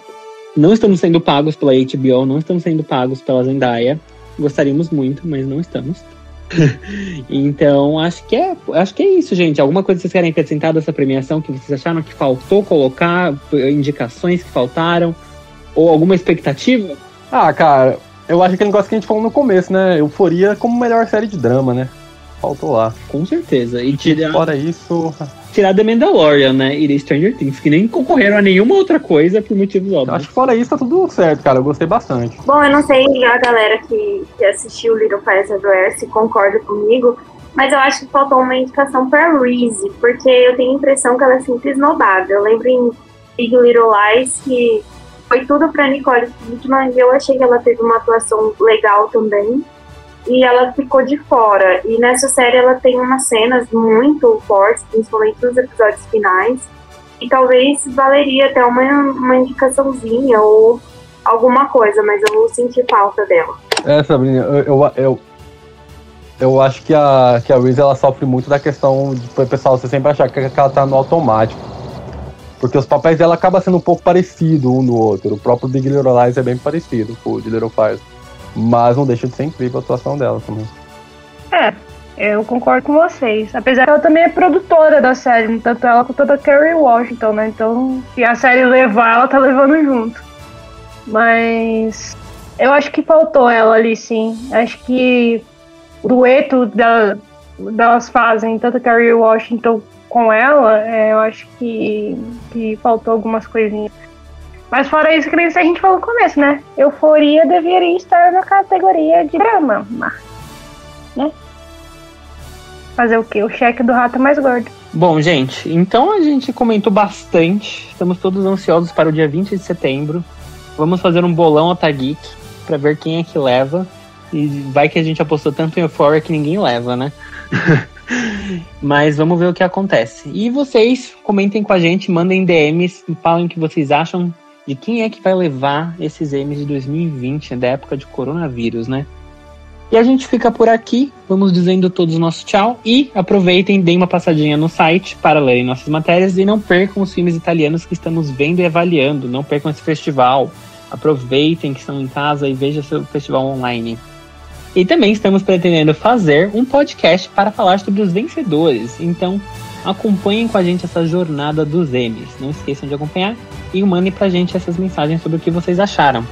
Não estamos sendo pagos pela HBO, não estamos sendo pagos pela Zendaya. Gostaríamos muito, mas não estamos. então, acho que é, acho que é isso, gente. Alguma coisa que vocês querem acrescentar dessa premiação que vocês acharam que faltou colocar, indicações que faltaram ou alguma expectativa? Ah, cara, eu acho aquele negócio que a gente falou no começo, né? Euforia como melhor série de drama, né? Faltou lá. Com certeza. E tirar, Fora isso, tirar The Mandalorian, né? E The Stranger Things, que nem concorreram a nenhuma outra coisa por motivos óbvios. acho que fora isso tá tudo certo, cara. Eu gostei bastante. Bom, eu não sei a galera que, que assistiu Little Fires Everywhere se concorda comigo, mas eu acho que faltou uma indicação pra Reese, porque eu tenho a impressão que ela é sempre esnobada. Eu lembro em Big Little Lies que foi tudo pra Nicole Kidman e eu achei que ela teve uma atuação legal também. E ela ficou de fora. E nessa série ela tem umas cenas muito fortes, principalmente nos episódios finais. E talvez valeria até uma, uma indicaçãozinha ou alguma coisa, mas eu senti falta dela. É, Sabrina, eu, eu, eu, eu acho que a, que a Reese ela sofre muito da questão de o pessoal você sempre achar que ela tá no automático. Porque os papéis dela acabam sendo um pouco parecidos um no outro. O próprio Big Little Lies é bem parecido com o de Little Fires. Mas não deixa de ser incrível a atuação dela também. É, eu concordo com vocês. Apesar que ela também é produtora da série, tanto ela quanto a Kerry Washington, né? Então, se a série levar, ela tá levando junto. Mas eu acho que faltou ela ali, sim. Acho que o dueto da, delas fazem, tanto a Kerry Washington com ela, é, eu acho que, que faltou algumas coisinhas. Mas fora isso que nem a gente falou no começo, né? Euforia deveria estar na categoria de drama, mas, né? Fazer o quê? O cheque do rato mais gordo. Bom, gente, então a gente comentou bastante. Estamos todos ansiosos para o dia 20 de setembro. Vamos fazer um bolão Otageek para ver quem é que leva. E vai que a gente apostou tanto em Euphoria que ninguém leva, né? Mas vamos ver o que acontece. E vocês comentem com a gente, mandem DMs, falem o que vocês acham de quem é que vai levar esses M's de 2020, da época de coronavírus, né? E a gente fica por aqui, vamos dizendo todos nosso tchau e aproveitem, deem uma passadinha no site para lerem nossas matérias e não percam os filmes italianos que estamos vendo e avaliando, não percam esse festival. Aproveitem que estão em casa e vejam seu festival online. E também estamos pretendendo fazer um podcast para falar sobre os vencedores. Então, acompanhem com a gente essa jornada dos M's. Não esqueçam de acompanhar e mandem pra gente essas mensagens sobre o que vocês acharam.